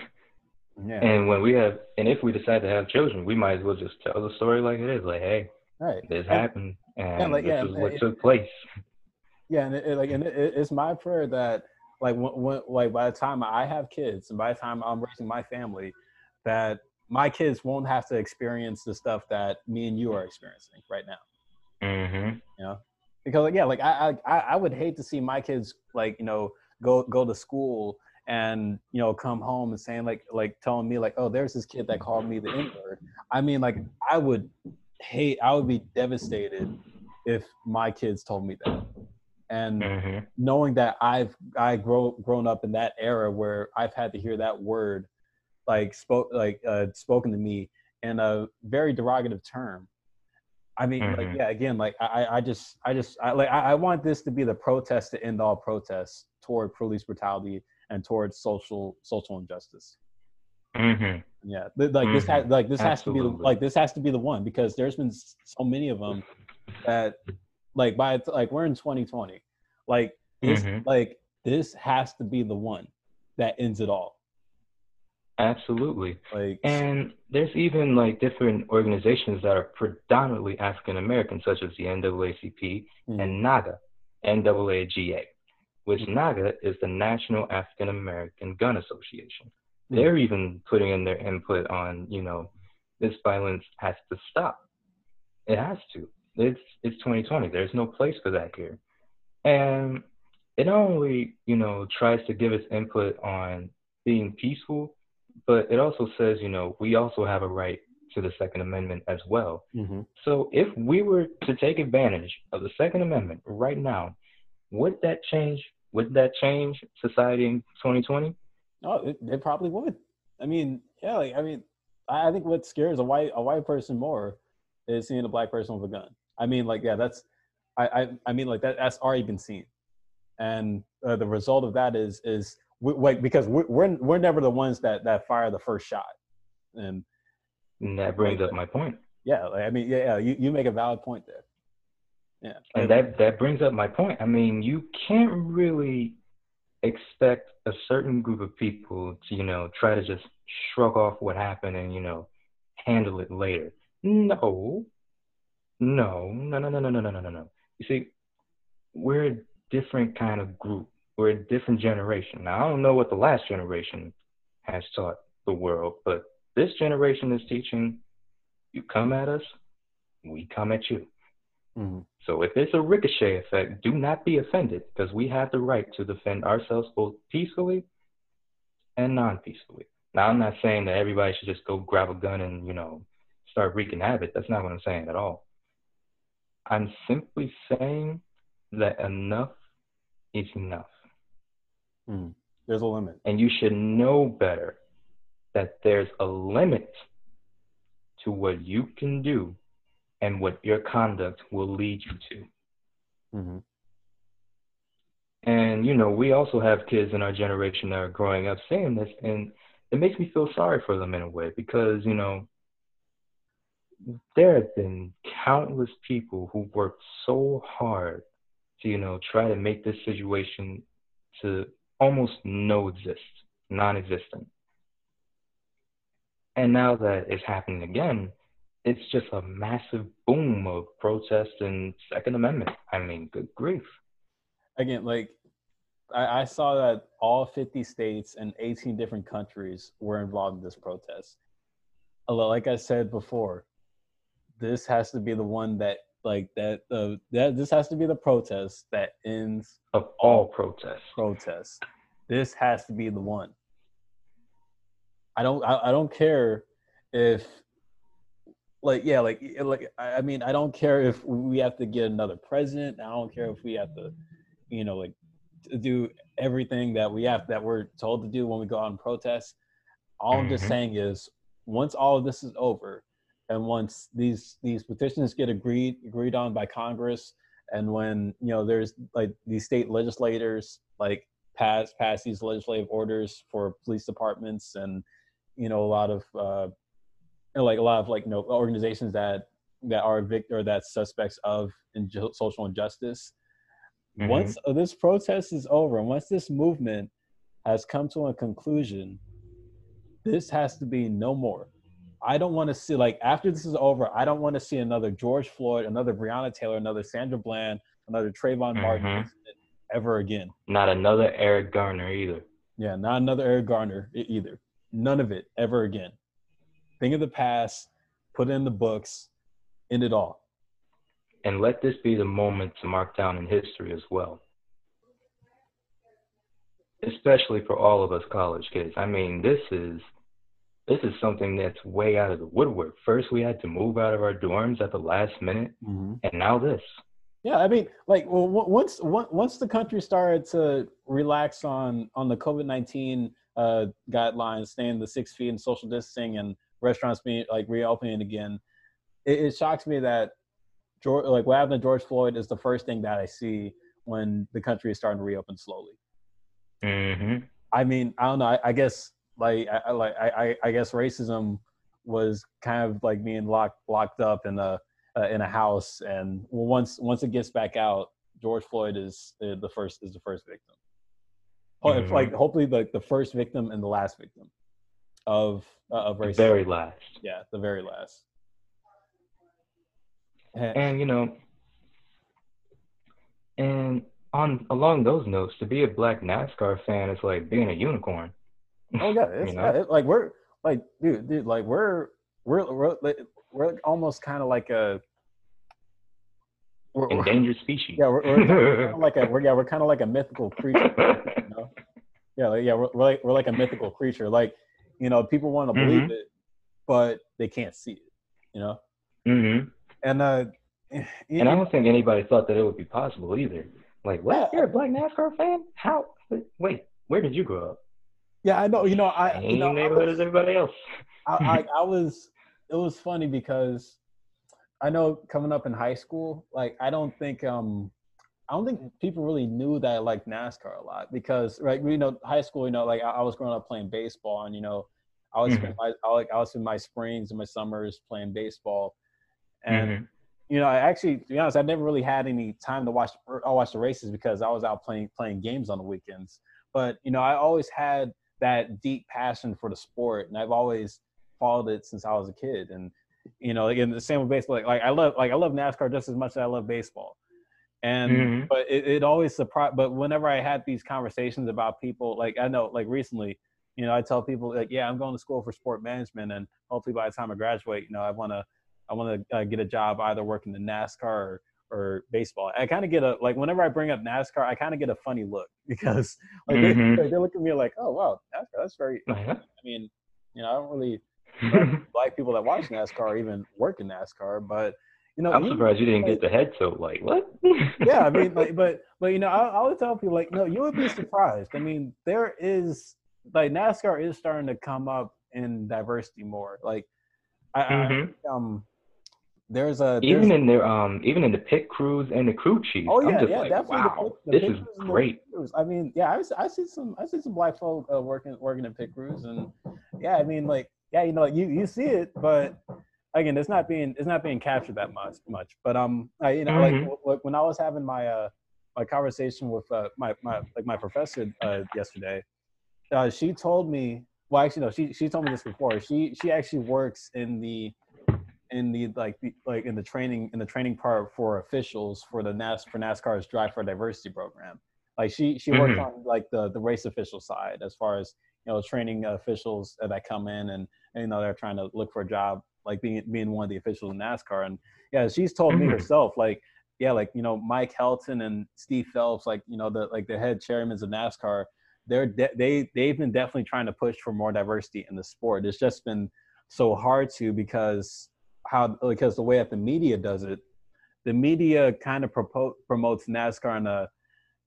Yeah and when we have and if we decide to have children we might as well just tell the story like it is like hey right this and, happened and, and like, this yeah, is what it, took place yeah and it, like and it, it's my prayer that like when, when, like by the time I have kids and by the time I'm raising my family, that my kids won't have to experience the stuff that me and you are experiencing right now. Mm-hmm. You know, because like, yeah, like I, I I would hate to see my kids like you know go go to school and you know come home and saying like like telling me like oh there's this kid that called me the N word. I mean like I would hate I would be devastated if my kids told me that and mm-hmm. knowing that I've I grow grown up in that era where I've had to hear that word like spoke like uh, spoken to me in a very derogative term. I mean, mm-hmm. like yeah, again, like I I just I just I like I, I want this to be the protest to end all protests toward police brutality and towards social social injustice. Mm-hmm. Yeah, like mm-hmm. this has like this Absolutely. has to be the, like this has to be the one because there's been so many of them that like by like we're in 2020. Like this mm-hmm. like this has to be the one that ends it all. Absolutely. Like and there's even like different organizations that are predominantly African American, such as the NAACP mm-hmm. and NAGA, NAAGA, which. NAGA is the National African American Gun Association. Mm-hmm. They're even putting in their input on, you know, this violence has to stop. It has to it's it's 2020. There's no place for that here, and it not only you know tries to give its input on being peaceful, but it also says you know we also have a right to the Second Amendment as well. Mm-hmm. So if we were to take advantage of the Second Amendment right now, would that change? Would that change society in 2020? Oh, it, it probably would. I mean, yeah, like, I mean, I think what scares a white a white person more is seeing a black person with a gun. I mean, like, yeah, that's, I, I, I mean, like that, that's already been seen, and uh, the result of that is, is we, like because we're, we're we're never the ones that that fire the first shot, and, and that brings like, up my point. Yeah, like, I mean, yeah, yeah, you, you make a valid point there. Yeah, and that that brings up my point. I mean, you can't really expect a certain group of people to, you know, try to just shrug off what happened and, you know, handle it later. No, no, no, no, no, no, no, no, no, no. You see, we're a different kind of group. We're a different generation. Now, I don't know what the last generation has taught the world, but this generation is teaching you come at us, we come at you. Mm-hmm. So if it's a ricochet effect, do not be offended because we have the right to defend ourselves both peacefully and non peacefully. Now, I'm not saying that everybody should just go grab a gun and, you know, start wreaking havoc. That's not what I'm saying at all. I'm simply saying that enough is enough. Mm, there's a limit. And you should know better that there's a limit to what you can do and what your conduct will lead you to. Mm-hmm. And, you know, we also have kids in our generation that are growing up saying this, and it makes me feel sorry for them in a way because, you know, there have been countless people who worked so hard to, you know, try to make this situation to almost no exist, non-existent. And now that it's happening again, it's just a massive boom of protest and Second Amendment. I mean, good grief. Again, like I, I, saw that all 50 states and 18 different countries were involved in this protest. Although, like I said before, this has to be the one that like that uh, that this has to be the protest that ends of all protests. Protests. This has to be the one. I don't I, I don't care if like yeah like like I mean I don't care if we have to get another president. I don't care if we have to you know like do everything that we have that we're told to do when we go out and protest. All. I'm just mm-hmm. saying is once all of this is over and once these these petitions get agreed agreed on by Congress, and when you know there's like these state legislators like pass pass these legislative orders for police departments and you know a lot of uh, know, like a lot of like you know organizations that that are victim or that suspects of in social injustice. Mm-hmm. Once this protest is over, and once this movement has come to a conclusion, this has to be no more. I don't want to see like after this is over. I don't want to see another George Floyd, another Breonna Taylor, another Sandra Bland, another Trayvon Martin mm-hmm. ever again. Not another Eric Garner either. Yeah, not another Eric Garner either. None of it ever again. Think of the past, put it in the books, end it all. And let this be the moment to mark down in history as well. Especially for all of us college kids. I mean, this is this is something that's way out of the woodwork. First, we had to move out of our dorms at the last minute, mm-hmm. and now this. Yeah, I mean, like, well, once once the country started to relax on on the COVID nineteen uh, guidelines, staying the six feet and social distancing, and restaurants being like reopening again, it, it shocks me that George, like what happened to George Floyd is the first thing that I see when the country is starting to reopen slowly. Mm-hmm. I mean, I don't know. I, I guess like I like I I guess racism was kind of like being locked locked up in a uh, in a house, and once once it gets back out, George Floyd is the first is the first victim. Mm-hmm. Like hopefully the the first victim and the last victim of uh, of racism. The very last. Yeah, the very last. And you know, and on along those notes, to be a black NASCAR fan is like being a unicorn. Oh yeah, [LAUGHS] it's, you know? yeah, it, like we're like dude, dude, like we're we're we're, we're almost kind of like a we're, endangered species. Yeah, we're, we're [LAUGHS] like a we're yeah we're kind of like a mythical creature. You know? [LAUGHS] Yeah, like, yeah, we're we're like, we're like a mythical creature. Like you know, people want to mm-hmm. believe it, but they can't see it. You know. Mm-hmm. And uh, [SIGHS] and I don't think anybody thought that it would be possible either. Like, what? You're a black NASCAR fan? How? Wait, where did you grow up? Yeah, I know. You know, I same you know, neighborhood as everybody else. I, I, [LAUGHS] I was. It was funny because I know coming up in high school, like I don't think um I don't think people really knew that I liked NASCAR a lot because right, you know, high school, you know, like I, I was growing up playing baseball and you know, I was mm-hmm. my, I like I was in my springs and my summers playing baseball, and mm-hmm. you know, I actually to be honest, I never really had any time to watch I watch the races because I was out playing playing games on the weekends. But you know, I always had that deep passion for the sport, and I've always followed it since I was a kid. And you know, again, the same with baseball. Like, like I love like I love NASCAR just as much as I love baseball. And mm-hmm. but it, it always surprised. But whenever I had these conversations about people, like I know, like recently, you know, I tell people like, yeah, I'm going to school for sport management, and hopefully by the time I graduate, you know, I want to I want to uh, get a job either working in NASCAR or or baseball. I kind of get a like whenever I bring up NASCAR, I kind of get a funny look [LAUGHS] because like mm-hmm. they, they look at me like, oh wow, NASCAR, that's very. Uh-huh. I mean, you know, I don't really [LAUGHS] black people that watch NASCAR even work in NASCAR, but you know, I'm surprised you didn't like, get the head so like what? [LAUGHS] yeah, I mean, [LAUGHS] like, but but you know, I, I would tell people like, no, you would be surprised. I mean, there is like NASCAR is starting to come up in diversity more. Like, I, mm-hmm. I um there's a even in the um even in the pit crews and the crew chief. Oh yeah, yeah, like, definitely. Wow, the pit, the this is great. I mean, yeah, I, I see some I see some black folk uh, working working in pit crews, and yeah, I mean, like yeah, you know, you you see it, but again, it's not being it's not being captured that much much. But um, I, you know, mm-hmm. like when I was having my uh my conversation with uh, my my like my professor uh, yesterday, uh, she told me. Well, actually, no, she she told me this before. She she actually works in the in the like the, like in the training in the training part for officials for the NAS for NASCAR's Drive for Diversity program. Like she she works mm-hmm. on like the the race official side as far as you know training officials that come in and, and you know they're trying to look for a job like being being one of the officials in NASCAR. And yeah, she's told me herself, like, yeah, like you know, Mike Helton and Steve Phelps, like you know, the like the head chairmen of NASCAR, they're de- they they've been definitely trying to push for more diversity in the sport. It's just been so hard to because how because the way that the media does it, the media kind of propo- promotes NASCAR in a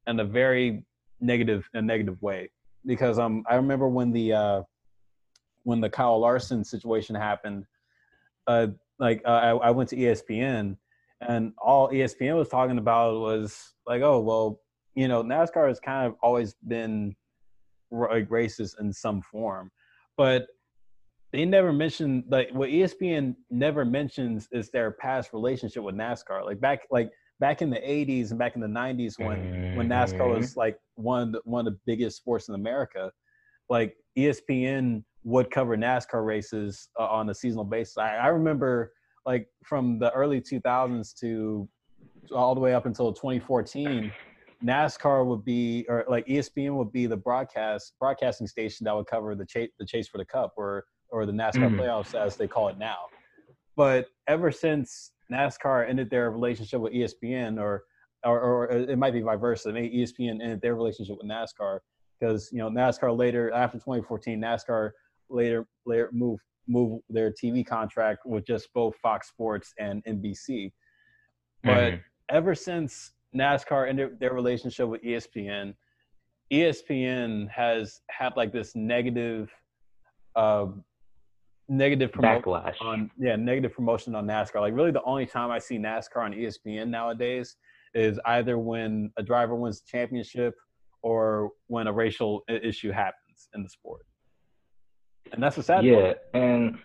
in a very negative a negative way because um I remember when the uh when the Kyle Larson situation happened uh like uh, I, I went to ESPN and all ESPN was talking about was like oh well you know NASCAR has kind of always been like racist in some form but they never mentioned like what ESPN never mentions is their past relationship with NASCAR. Like back like back in the 80s and back in the 90s when when NASCAR was like one of the, one of the biggest sports in America, like ESPN would cover NASCAR races uh, on a seasonal basis. I, I remember like from the early 2000s to all the way up until 2014, NASCAR would be or like ESPN would be the broadcast broadcasting station that would cover the chase the chase for the cup or or the NASCAR Mhm. playoffs as they call it now. But ever since NASCAR ended their relationship with ESPN, or or, or it might be vice versa, maybe ESPN ended their relationship with NASCAR because you know NASCAR later after 2014, NASCAR later later moved moved their TV contract with just both Fox Sports and NBC. But Mhm. ever since NASCAR ended their relationship with ESPN, ESPN has had like this negative, uh, negative promotion backlash. on yeah negative promotion on NASCAR. Like really, the only time I see NASCAR on ESPN nowadays is either when a driver wins the championship or when a racial issue happens in the sport. And that's the sad yeah, part. and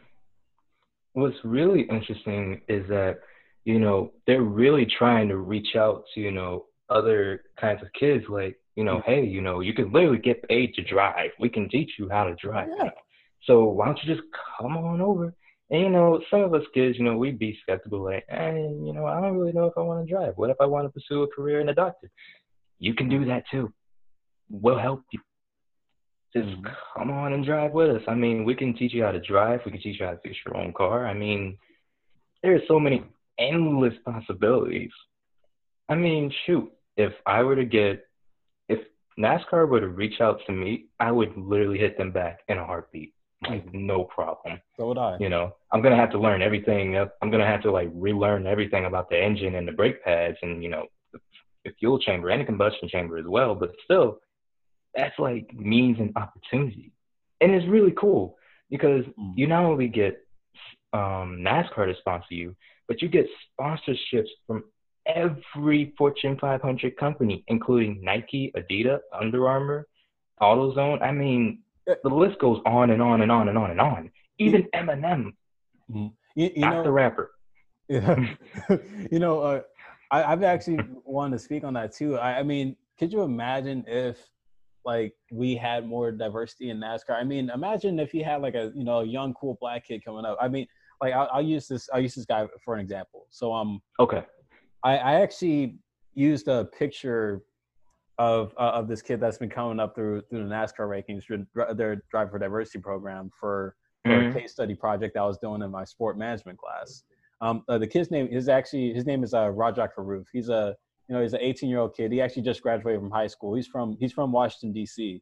what's really interesting is that you know they're really trying to reach out to you know other kinds of kids like you know mm. hey you know you can literally get paid to drive. We can teach you how to drive Yeah. so why don't you just come on over? And you know some of us kids you know we'd be skeptical like hey you know i don't really know if i want to drive. What if i want to pursue a career in a doctor? You can do that too. We'll help you just Mhm. come on and drive with us. I mean, we can teach you how to drive. We can teach you how to fix your own car. I mean, there are so many endless possibilities. I mean, shoot, if I were to get, if NASCAR were to reach out to me, I would literally hit them back in a heartbeat. Like, no problem. So would I. You know, I'm going to have to learn everything. I'm going to have to, like, relearn everything about the engine and the brake pads and, you know, the, the fuel chamber and the combustion chamber as well. But still, that's like means and opportunity. And it's really cool because Mm. you not only get um, NASCAR to sponsor you, but you get sponsorships from every Fortune 500 company, including Nike, Adidas, Under Armour, AutoZone. I mean, the list goes on and on and on and on and on. Even Eminem, You, you not know, the rapper. Yeah. [LAUGHS] you know, uh, I, I've actually wanted to speak on that too. I, I mean, could you imagine if like we had more diversity in NASCAR? I mean, imagine if you had like a you know a young cool black kid coming up. I mean, like I'll, I'll use this. I'll use this guy for an example. So um, Okay. I, I actually used a picture of uh, of this kid that's been coming up through through the NASCAR rankings, their Drive for Diversity program for for Mhm. a case study project I was doing in my sport management class. Um, uh, the kid's name is actually his name is uh, Rajah. He's a you know he's an 18 year old kid. He actually just graduated from high school. He's from he's from Washington D.C.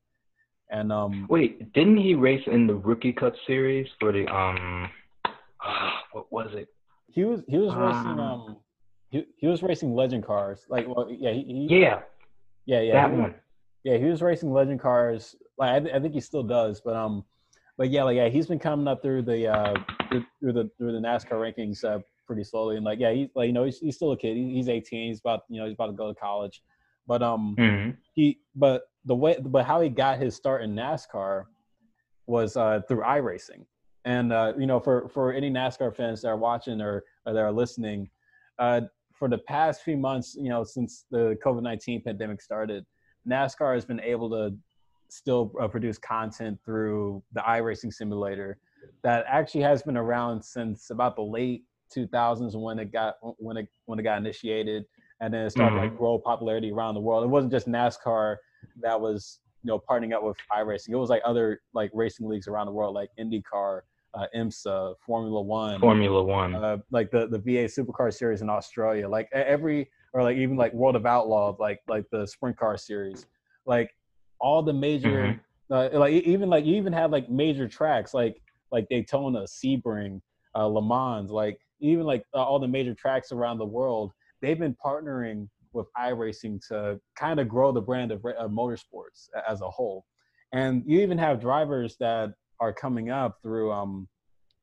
And um, Wait, didn't he race in the Rookie Cup series for the um? [SIGHS] what was it? he was he was racing Ah. um he, he was racing legend cars like well yeah he, he Yeah, yeah yeah that he one. Yeah, he was racing legend cars. Like I, th- I think he still does, but um, but yeah, like yeah, he's been coming up through the uh through, through the through the NASCAR rankings uh, pretty slowly, and like yeah, he's like you know he's, he's still a kid. He, he's 18. He's about you know he's about to go to college, but um hmm he but the way but how he got his start in NASCAR was uh through iRacing, and uh you know for for any NASCAR fans that are watching or, or that are listening, uh for the past few months, you know since the COVID 19 pandemic started. NASCAR has been able to still uh, produce content through the iRacing simulator that actually has been around since about the late 2000s when it got when it when it got initiated and then it started to like grow popularity around the world. It wasn't just NASCAR that was you know partnering up with iRacing. It was like other like racing leagues around the world like IndyCar, uh, IMSA, Formula One, Formula One, uh, like the the V8 Supercar Series in Australia, like every or like even like World of Outlaw, like like the Sprint Car Series, like all the major, mm-hmm. uh, like even like you even have like major tracks like like Daytona, Sebring, uh, Le Mans, like even like uh, all the major tracks around the world, they've been partnering with iRacing to kind of grow the brand of, of motorsports as a whole. And you even have drivers that are coming up through um,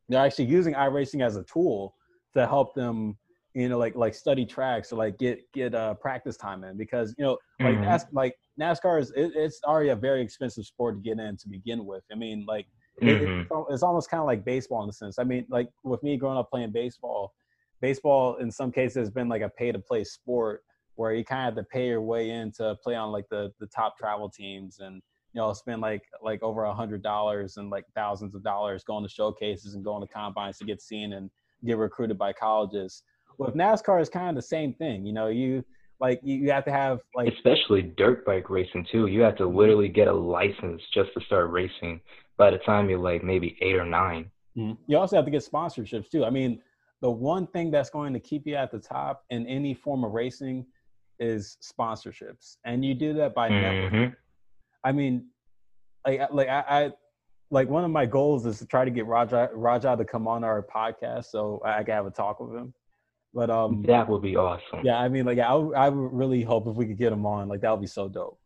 they're actually using iRacing as a tool to help them you know like like study tracks or like get get uh practice time in because you know like mm-hmm. NAS- like NASCAR is it, it's already a very expensive sport to get in to begin with. I mean like mm-hmm. it, it's almost kind of like baseball in a sense. I mean like with me growing up playing baseball, baseball in some cases has been like a pay to play sport where you kind of have to pay your way in to play on like the the top travel teams and you know spend like like over a hundred dollars and like thousands of dollars going to showcases and going to combines to get seen and get recruited by colleges. With NASCAR is kind of the same thing. You know, you like you, you have to have like especially dirt bike racing too. You have to literally get a license just to start racing. By the time you're like maybe eight or 9 mm-hmm. You also have to get sponsorships too. I mean, the one thing that's going to keep you at the top in any form of racing is sponsorships, and you do that by mm-hmm. networking. I mean, like like I, I, like one of my goals is to try to get Rajah Rajah to come on our podcast so I can have a talk with him. But um, that would be awesome. Yeah, I mean, like I, I would really hope if we could get him on, like that would be so dope.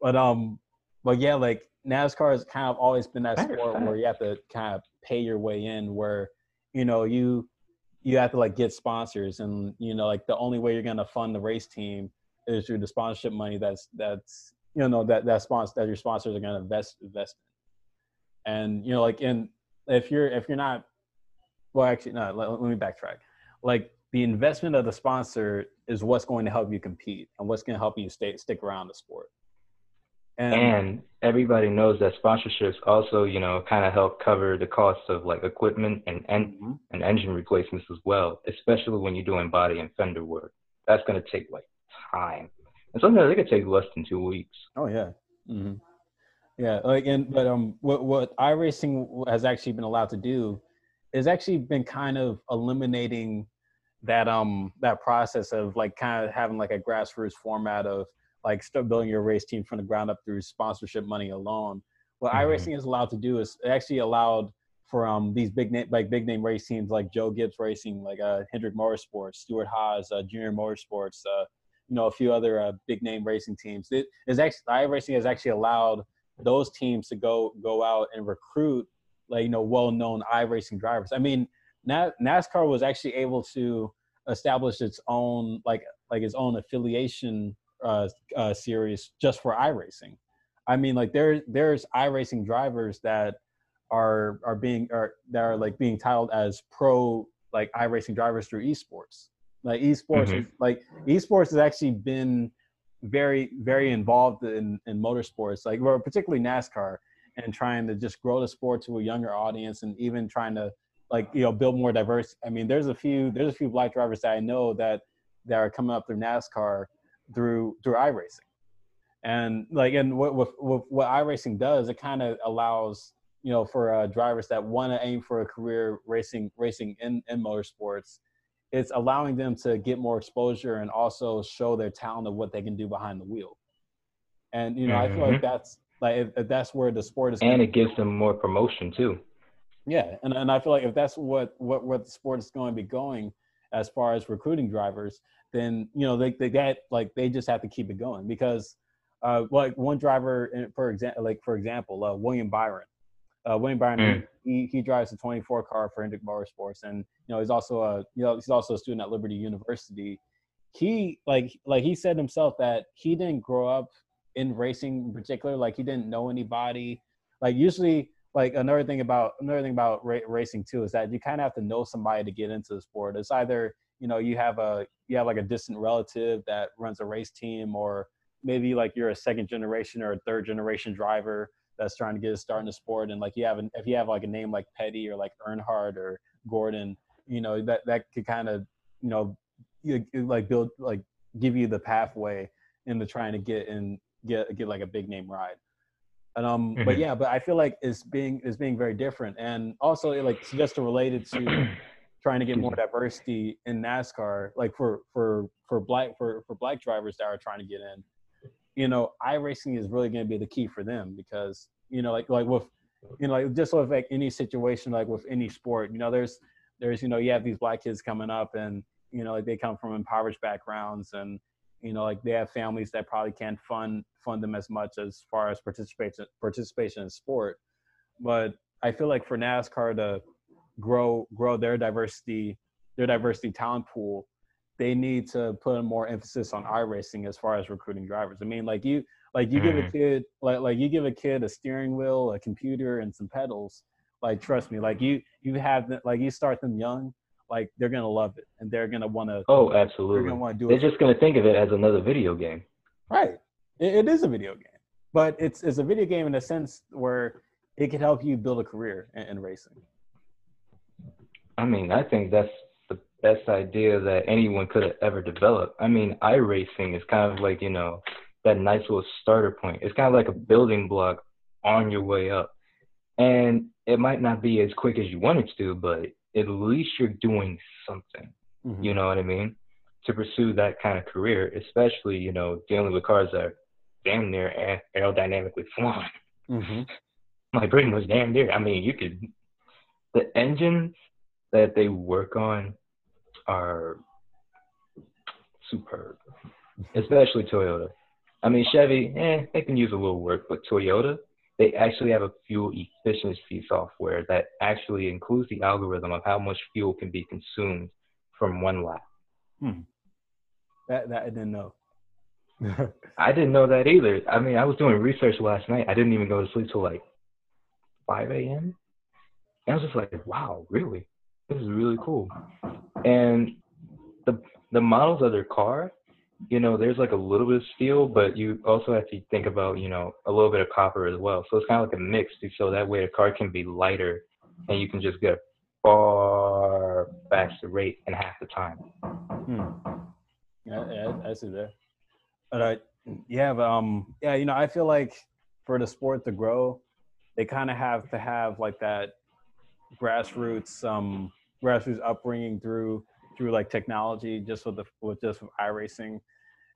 But um, but yeah, like NASCAR has kind of always been that sport where you have to kind of pay your way in, where you know you you have to like get sponsors, and you know like the only way you're gonna fund the race team is through the sponsorship money that's that's you know that that sponsor that your sponsors are going to invest invest in. and you know like in if you're if you're not well actually no let, let me backtrack like the investment of the sponsor is what's going to help you compete and what's going to help you stay stick around the sport and, and everybody knows that sponsorships also you know kind of help cover the costs of like equipment and and, mm-hmm. and engine replacements as well especially when you're doing body and fender work that's going to take like time and sometimes it could take less than two weeks. Oh yeah, mm-hmm. yeah. Like and but um, what what iRacing has actually been allowed to do is actually been kind of eliminating that um that process of like kind of having like a grassroots format of like start building your race team from the ground up through sponsorship money alone. What mm-hmm. iRacing is allowed to do is actually allowed for um these big name like big name race teams like Joe Gibbs Racing, like uh Hendrick Motorsports, Stewart Haas, uh, Junior Motorsports, uh, you know a few other uh, big name racing teams. It is actually iRacing has actually allowed those teams to go go out and recruit like you know well known iRacing drivers. I mean, NASCAR was actually able to establish its own like like its own affiliation uh, uh, series just for iRacing. I mean, like there there's iRacing drivers that are are being are that are like being titled as pro like iRacing drivers through esports. Like esports, mm-hmm. is, like esports has actually been very, very involved in in motorsports, like particularly NASCAR, and trying to just grow the sport to a younger audience, and even trying to like you know build more diverse. I mean, there's a few there's a few black drivers that I know that that are coming up through NASCAR through through iRacing, and like and what what, what iRacing does, it kind of allows you know for uh, drivers that want to aim for a career racing racing in in motorsports it's allowing them to get more exposure and also show their talent of what they can do behind the wheel. And you know, mm-hmm. I feel like mm-hmm. that's like if, if that's where the sport is. And it gives them more promotion too. Yeah, and and I feel like if that's what what what the sport is going to be going as far as recruiting drivers, then you know they they get like they just have to keep it going because uh like one driver for example like for example uh, William Byron uh, William Byron, mm. he, he drives a 24 car for Hendrick Motorsports, and you know he's also a you know he's also a student at Liberty University. He like like he said himself that he didn't grow up in racing in particular. Like he didn't know anybody. Like usually, like another thing about another thing about ra- racing too is that you kind of have to know somebody to get into the sport. It's either you know you have a you have like a distant relative that runs a race team, or maybe like you're a second generation or a third generation driver that's trying to get a start in the sport. And like you have, an, if you have like a name like Petty or like Earnhardt or Gordon, you know that that could kind of you know you, like build like give you the pathway into trying to get in get get like a big name ride. And um, mm-hmm. but yeah, but I feel like it's being is being very different, and also like just related to [CLEARS THROAT] trying to get more diversity in NASCAR, like for for for black for for black drivers that are trying to get in. You know, iRacing is really going to be the key for them because you know, like like with you know, like just with like any situation, like with any sport, you know, there's there's you know you have these black kids coming up and you know like they come from impoverished backgrounds and you know like they have families that probably can't fund fund them as much as far as participation participation in sport but i feel like for nascar to grow grow their diversity their diversity talent pool they need to put more emphasis on iRacing as far as recruiting drivers. I mean, like you, like you mm. give a mm-hmm. kid, like like you give a kid a steering wheel, a computer, and some pedals. Like trust me, like you you have them, like you start them young, like they're gonna love it and they're gonna want to. Oh, absolutely. They're gonna want to do they're it. They're just gonna think of it as another video game. Right. It, it is a video game, but it's it's a video game in a sense where it could help you build a career in, in racing. I mean, I think that's the best idea that anyone could have ever developed. I mean, iRacing is kind of like you know that nice little starter point. It's kind of like a building block on your way up, and it might not be as quick as you want it to, but at least you're doing something. Mm-hmm. You know what I mean? To pursue that kind of career, especially you know dealing with cars that are damn near aerodynamically flying. Mm-hmm. My brain was damn near. I mean, you could the engines that they work on are superb, [LAUGHS] especially Toyota. I mean, Chevy, eh, they can use a little work, but Toyota, they actually have a fuel efficiency software that actually includes the algorithm of how much fuel can be consumed from one lap. Hmm. That that I didn't know. [LAUGHS] I didn't know that either. I mean, I was doing research last night. I didn't even go to sleep till like 5 a.m. And I was just like, wow, really? This is really cool. And the the models of their car you know, there's like a little bit of steel, but you also have to think about, you know, a little bit of copper as well. So it's kind of like a mix, so that way a car can be lighter, and you can just get a far faster rate in half the time. Hmm. Yeah, yeah, I see that. But I, yeah, but um, yeah, you know, I feel like for the sport to grow, they kind of have to have like that grassroots, um, grassroots upbringing through through like technology just with the with just with iRacing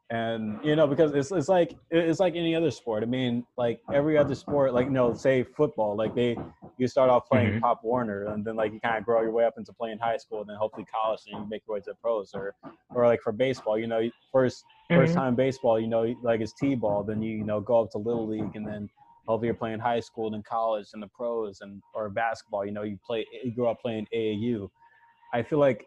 and you know because it's it's like it's like any other sport i mean like every other sport like you know say football like they you start off playing mm-hmm. pop warner and then like you kind of grow your way up into playing high school and then hopefully college and you make your way to the pros or or like for baseball you know 1st mm-hmm. first time baseball you know like it's t-ball then you you know go up to little league and then hopefully you're playing high school and then college and the pros and or basketball you know you play you grow up playing aau i feel like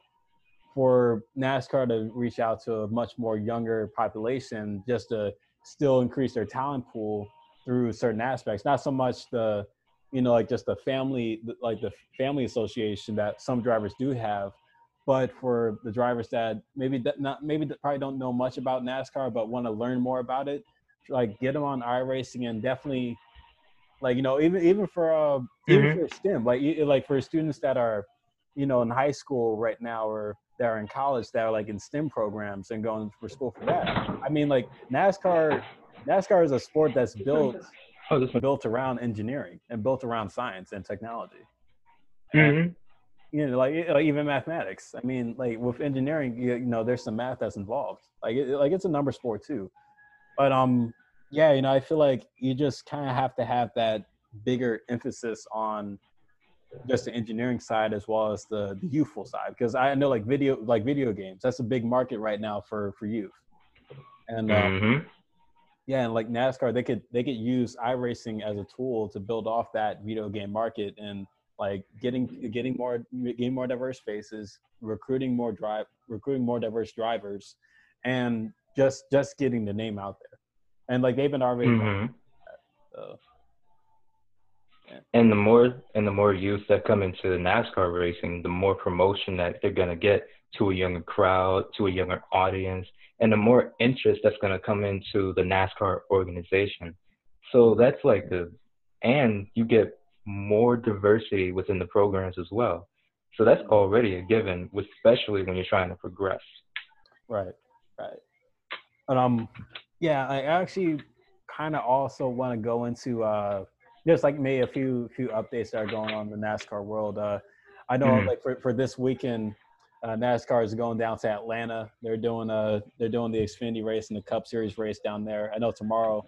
for NASCAR to reach out to a much more younger population just to still increase their talent pool through certain aspects. Not so much the, you know, like just the family, like the family association that some drivers do have, but for the drivers that maybe that not maybe that probably don't know much about NASCAR but want to learn more about it, like get them on iRacing and definitely, like you know, even even for uh, even mm-hmm. for STEM, like like for students that are, you know, in high school right now or that are in college that are like in STEM programs and going for school for that. I mean, like NASCAR, NASCAR is a sport that's built oh, built around engineering and built around science and technology. Mm-hmm. And, you know, like, like, even mathematics. I mean, like with engineering, you, you know, there's some math that's involved. Like, it, like it's a number sport too. But um, yeah, you know, I feel like you just kind of have to have that bigger emphasis on just the engineering side as well as the, the youthful side because I know like video like video games that's a big market right now for for youth and um, mm-hmm. yeah and like NASCAR they could they could use iRacing as a tool to build off that video game market and like getting getting more getting more diverse faces recruiting more drive recruiting more diverse drivers and just just getting the name out there and like they've been already mm-hmm. so and the more and the more youth that come into the NASCAR racing, the more promotion that they're gonna get to a younger crowd, to a younger audience, and the more interest that's gonna come into the NASCAR organization. So that's like the and you get more diversity within the programs as well. So that's already a given, especially when you're trying to progress. Right, right. And um, yeah, I actually kind of also want to go into uh, just like me, a few few updates that are going on in the NASCAR world. Uh, I know mm-hmm. like for, for this weekend, uh, NASCAR is going down to Atlanta. They're doing uh they're doing the Xfinity race and the Cup Series race down there. I know tomorrow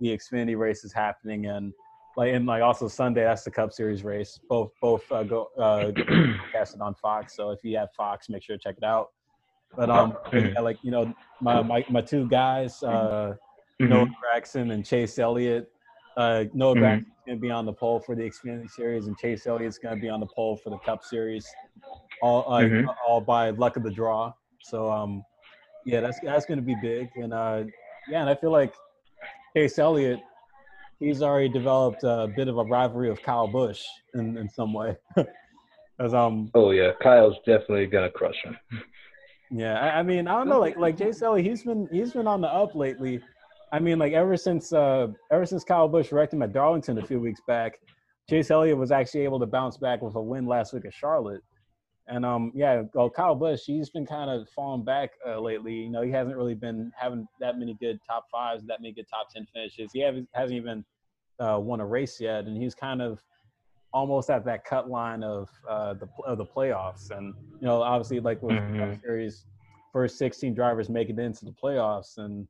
the Xfinity race is happening and like and like also Sunday that's the Cup Series race. Both both uh, go uh [CLEARS THROAT] casted on Fox. So if you have Fox, make sure to check it out. But um, [CLEARS THROAT] yeah, like you know, my my, my two guys, uh, mm-hmm. Noah Gragson and Chase Elliott. Uh, Noah mm-hmm. Gragson's going to be on the pole for the Xfinity Series, and Chase Elliott's going to be on the pole for the Cup Series, all uh, mm-hmm. all by luck of the draw. So um, yeah, that's that's going to be big, and uh, yeah, and I feel like Chase Elliott, he's already developed a bit of a rivalry with Kyle Busch in in some way. [LAUGHS] As um. Oh yeah, Kyle's definitely gonna crush him. Yeah, I, I, mean, I don't know, like like Jay Sully, he's been he's been on the up lately. I mean, like ever since uh ever since Kyle Busch wrecked him at Darlington a few weeks back, Chase Elliott was actually able to bounce back with a win last week at Charlotte. And um, yeah, well, Kyle Busch, he's been kind of falling back uh, lately. You know, he hasn't really been having that many good top fives, that many good top ten finishes. He hasn't hasn't even uh, won a race yet, and he's kind of almost at that cut line of uh, the of the playoffs. And you know, obviously, like with mm-hmm. series, first 16 drivers make it into the playoffs, and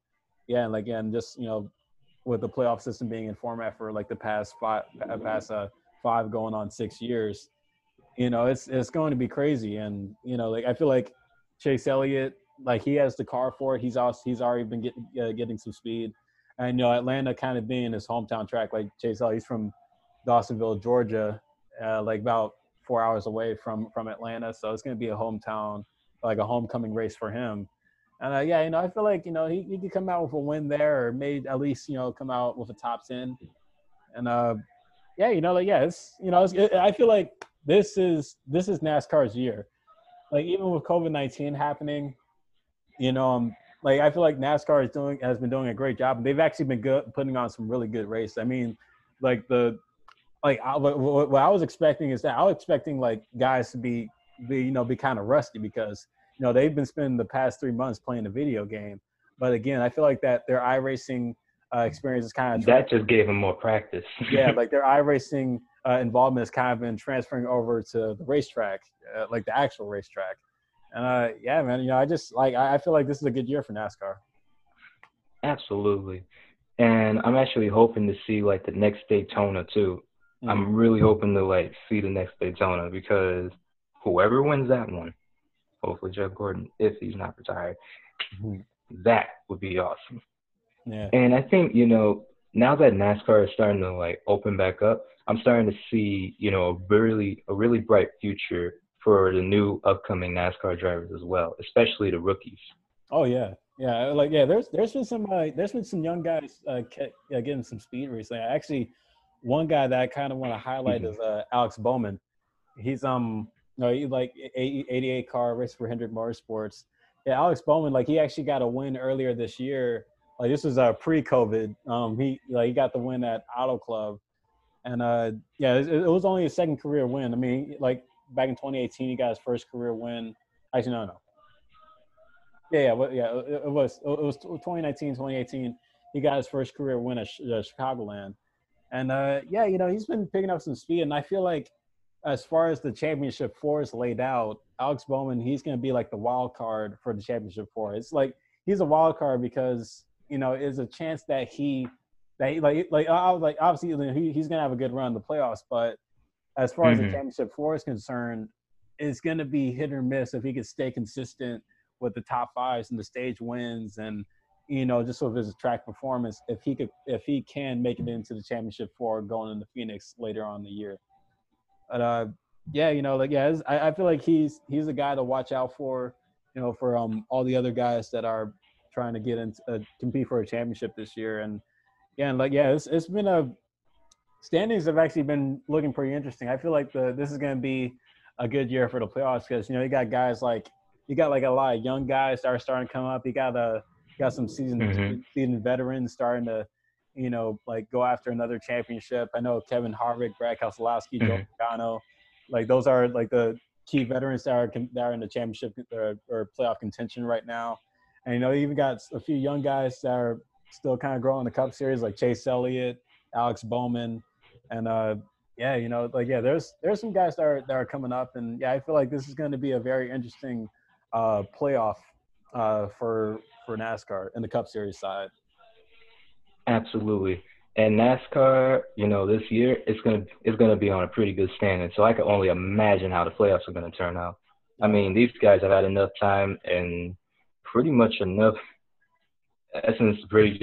yeah, and like again, just you know, with the playoff system being in format for like the past five, past uh, five going on six years, you know, it's it's going to be crazy. And you know, like I feel like Chase Elliott, like he has the car for it. He's also he's already been getting uh, getting some speed. And you know, Atlanta kind of being his hometown track, like Chase he's from Dawsonville, Georgia, uh, like about four hours away from from Atlanta. So it's going to be a hometown, like a homecoming race for him. And uh, yeah, you know, I feel like you know he, he could come out with a win there, or maybe at least you know come out with a top ten. And uh, yeah, you know, like yeah, it's you know, it's, it, I feel like this is this is NASCAR's year. Like even with COVID nineteen happening, you know, um, like I feel like NASCAR is doing has been doing a great job. They've actually been good, putting on some really good races. I mean, like the like I, what, what I was expecting is that I was expecting like guys to be be you know be kind of rusty because you know they've been spending the past three months playing a video game. But again, I feel like that their iRacing uh, experience is kind of that just gave them more practice. yeah, [LAUGHS] like their iRacing uh, involvement has kind of been transferring over to the racetrack, uh, like the actual racetrack. And uh, yeah, man, you know, I just like I, I feel like this is a good year for NASCAR. Absolutely, and I'm actually hoping to see like the next Daytona too. Mm-hmm. I'm really hoping to like see the next Daytona because whoever wins that one, hopefully Jeff Gordon, if he's not retired, mm-hmm. that would be awesome. Yeah. And I think you know now that NASCAR is starting to like open back up, I'm starting to see you know a really a really bright future for the new upcoming NASCAR drivers as well, especially the rookies. Oh yeah, yeah. Like yeah, there's there's been some uh, there's been some young guys uh, getting some speed recently. Actually one guy that I kind of want to highlight mm-hmm. is uh, Alex Bowman. He's um no he like 88 car race for Hendrick Motorsports. Yeah, Alex Bowman like he actually got a win earlier this year. Like this was uh, pre-COVID. Um, he like he got the win at Auto Club, and uh yeah, it, it was only his second career win. I mean, like back in 2018, he got his first career win. Actually, no, no. Yeah, yeah, well, yeah. It, it was it was 2019, 2018. He got his first career win at uh, Chicagoland. And uh, yeah, you know, he's been picking up some speed, and I feel like as far as the championship four is laid out, Alex Bowman, he's going to be like the wild card for the championship four. It's like he's a wild card because you know it's a chance that he that he, like like I was like obviously he, he's going to have a good run in the playoffs, but as far mm-hmm. as the mm-hmm. championship four is concerned, it's going to be hit or miss if he can stay consistent with the top fives and the stage wins and you know, just sort of his track performance, if he could, if he can make it into the championship four going into Phoenix later on the year. But uh, yeah, you know, like yeah, I, I feel like he's he's a guy to watch out for, you know, for um all the other guys that are trying to get into uh, compete for a championship this year. And yeah, and like yeah, it's it's been a standings have actually been looking pretty interesting. I feel like the this is going to be a good year for the playoffs because you know you got guys like you got like a lot of young guys that are starting to come up. You got a got some seasoned mm-hmm. seasoned veterans starting to, you know, like go after another championship. I know Kevin Harvick, Brad Keselowski, mm-hmm. Joey Logano, like those are like the key veterans that are that are in the championship or, or playoff contention right now. And you know, you even got a few young guys that are still kind of growing the Cup Series, like Chase Elliott, Alex Bowman, and uh, yeah, you know, like yeah, there's there's some guys that are that are coming up, and yeah, I feel like this is going to be a very interesting uh, playoff uh, for for NASCAR in the Cup Series side. Absolutely. And NASCAR, you know, this year it's gonna it's gonna be on a pretty good standing. So I can only imagine how the playoffs are gonna turn out. I mean, these guys have had enough time and pretty much enough essence really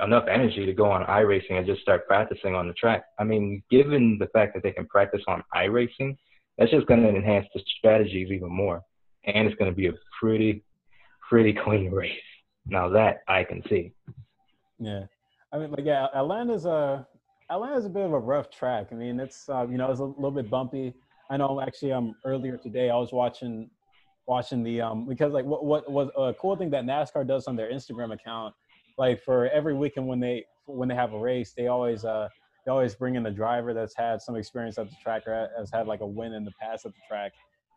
enough energy to go on iRacing and just start practicing on the track. I mean, given the fact that they can practice on iRacing, that's just to enhance the strategies even more. And it's to be a pretty, pretty [LAUGHS] clean race. Now that I can see. Yeah. I mean, like, yeah, Atlanta's a, Atlanta's a bit of a rough track. I mean, it's, uh, you know, it's a little bit bumpy. I know actually um earlier today I was watching watching the um because like what what was a cool thing that NASCAR does on their Instagram account like for every weekend when they when they have a race they always uh they always bring in a driver that's had some experience at the track or has had like a win in the past at the track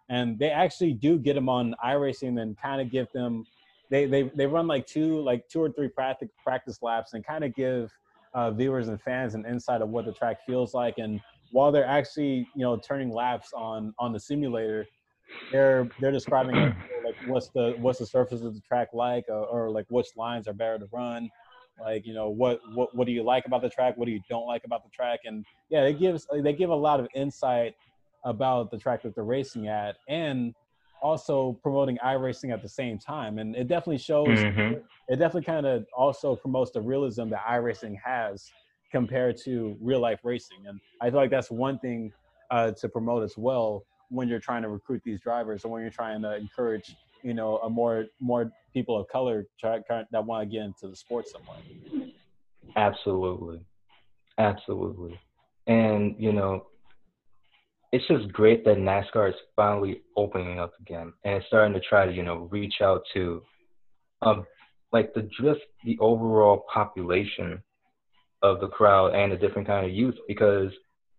and they actually do get them on iRacing and kind of give them they they they run like two like two or three practice practice laps and kind of give uh, viewers and fans an insight of what the track feels like. And while they're actually you know turning laps on on the simulator they're they're describing like, like what's the what's the surface of the track like or, or, like which lines are better to run. Like you know what what what do you like about the track? What do you don't like about the track? And yeah they gives they give a lot of insight about the track that they're racing at. And also promoting iRacing at the same time and it definitely shows mm-hmm. it definitely kind of also promotes the realism that iRacing has compared to real life racing. And I feel like that's one thing uh, to promote as well when you're trying to recruit these drivers or when you're trying to encourage, you know, a more more people of color try, that want to get into the sport somewhere. Absolutely, absolutely, and you know, it's just great that NASCAR is finally opening up again and it's starting to try to you know reach out to, um, like the just the overall population of the crowd and a different kind of youth because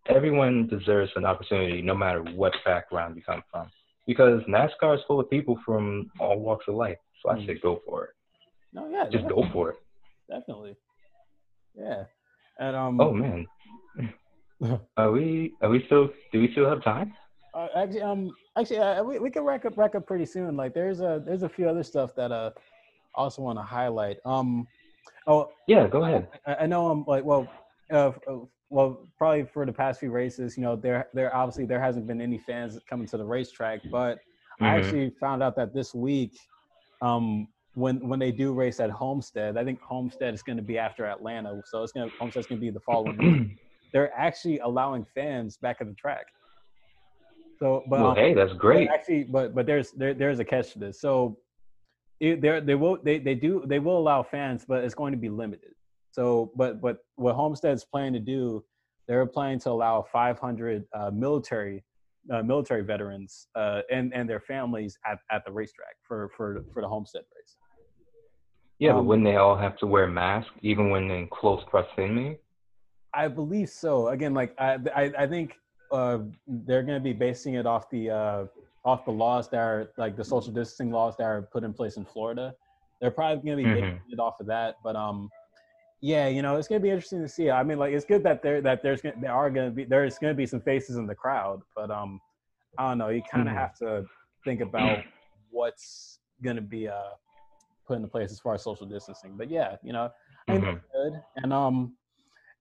everyone deserves an opportunity no matter what background you come from. Because NASCAR is full of people from all walks of life. So I say go for it. No, yeah. Just definitely. go for it. Definitely. Yeah. And um Oh man. [LAUGHS] [LAUGHS] are we are we still do we still have time? Uh, actually um actually uh, we, we can rack up rack up pretty soon. Like there's a there's a few other stuff that uh also want to highlight. Um Oh yeah, go ahead. I, I know I'm like well, uh, uh, well probably for the past few races, you know, there there obviously there hasn't been any fans coming to the racetrack, but mm-hmm. I actually found out that this week, um, when when they do race at Homestead, I think Homestead is going to be after Atlanta, so it's going to Homestead's going to be the following week. [CLEARS THROAT] They're actually allowing fans back at the track. So, but well, um, hey, that's great. Actually, but but there's there, there's a catch to this. So they they will they, they do they will allow fans, but it's going to be limited. So, but but what Homestead's planning to do, they're planning to allow 500 uh, military uh, military veterans uh, and and their families at, at the racetrack for for for the Homestead race. Yeah, um, but wouldn't they all have to wear masks even when in close proximity? I believe so. Again, like I I, I think uh, they're going to be basing it off the uh, off the laws that are like the social distancing laws that are put in place in Florida. They're probably going to be mm-hmm. it off of that, but um, yeah, you know, it's going to be interesting to see. I mean, like it's good that there that there's gonna, there are going to be there's going to be some faces in the crowd, but um, I don't know. You kind of mm-hmm. have to think about what's going to be uh put into place as far as social distancing. But yeah, you know, I think mm-hmm. good. And um,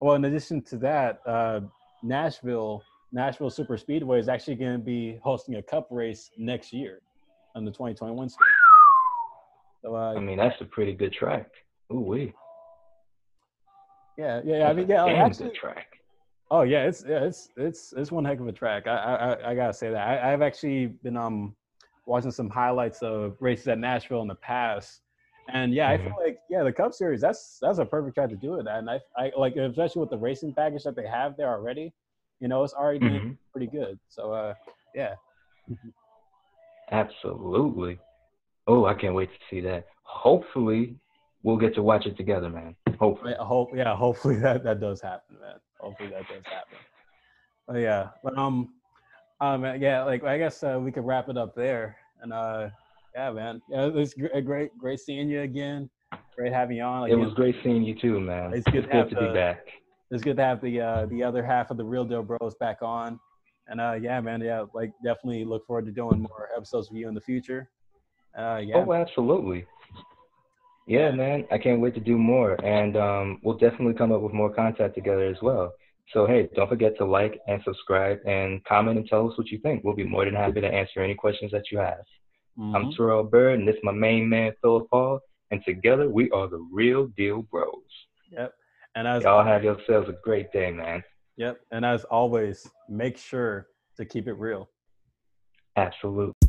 well, in addition to that, uh, Nashville Nashville Super Speedway is actually going to be hosting a cup race next year on the 2021 season. So, uh, I mean, that's a pretty good track. Ooh, wee. Yeah, yeah, yeah. I mean, yeah, like, actually, good track. Oh yeah, it's yeah, it's it's it's one heck of a track. I I, I gotta say that. I, I've actually been um watching some highlights of races at Nashville in the past, and yeah, mm-hmm. I feel like yeah, the Cup Series that's that's a perfect track to do it at. And I I like especially with the racing package that they have there already you know, it's already mm-hmm. pretty good. So uh, yeah. Absolutely. Oh, I can't wait to see that. Hopefully, we'll get to watch it together, man. Hopefully. I hope, yeah, hopefully that that does happen, man. Hopefully that does happen. But yeah, but um, um, yeah, like I guess uh, we could wrap it up there. And uh, yeah, man, yeah, it's great, great, great seeing you again. great having you on. Like, it was great seeing you too, man. It's good, it's to, good to the, be back. It's good to have the uh, the other half of the Real Deal Bros back on. And uh, yeah, man, yeah, like definitely look forward to doing more episodes with you in the future. Uh, yeah. Oh, absolutely. Yeah, man, I can't wait to do more, and um, we'll definitely come up with more content together as well. So hey, don't forget to like and subscribe and comment and tell us what you think. We'll be more than happy to answer any questions that you have. Mm-hmm. I'm Terrell Bird, and this is my main man Philip Paul, and together we are the Real Deal Bros. Yep. And as y'all have yourselves a great day, man. Yep. And as always, make sure to keep it real. Absolutely.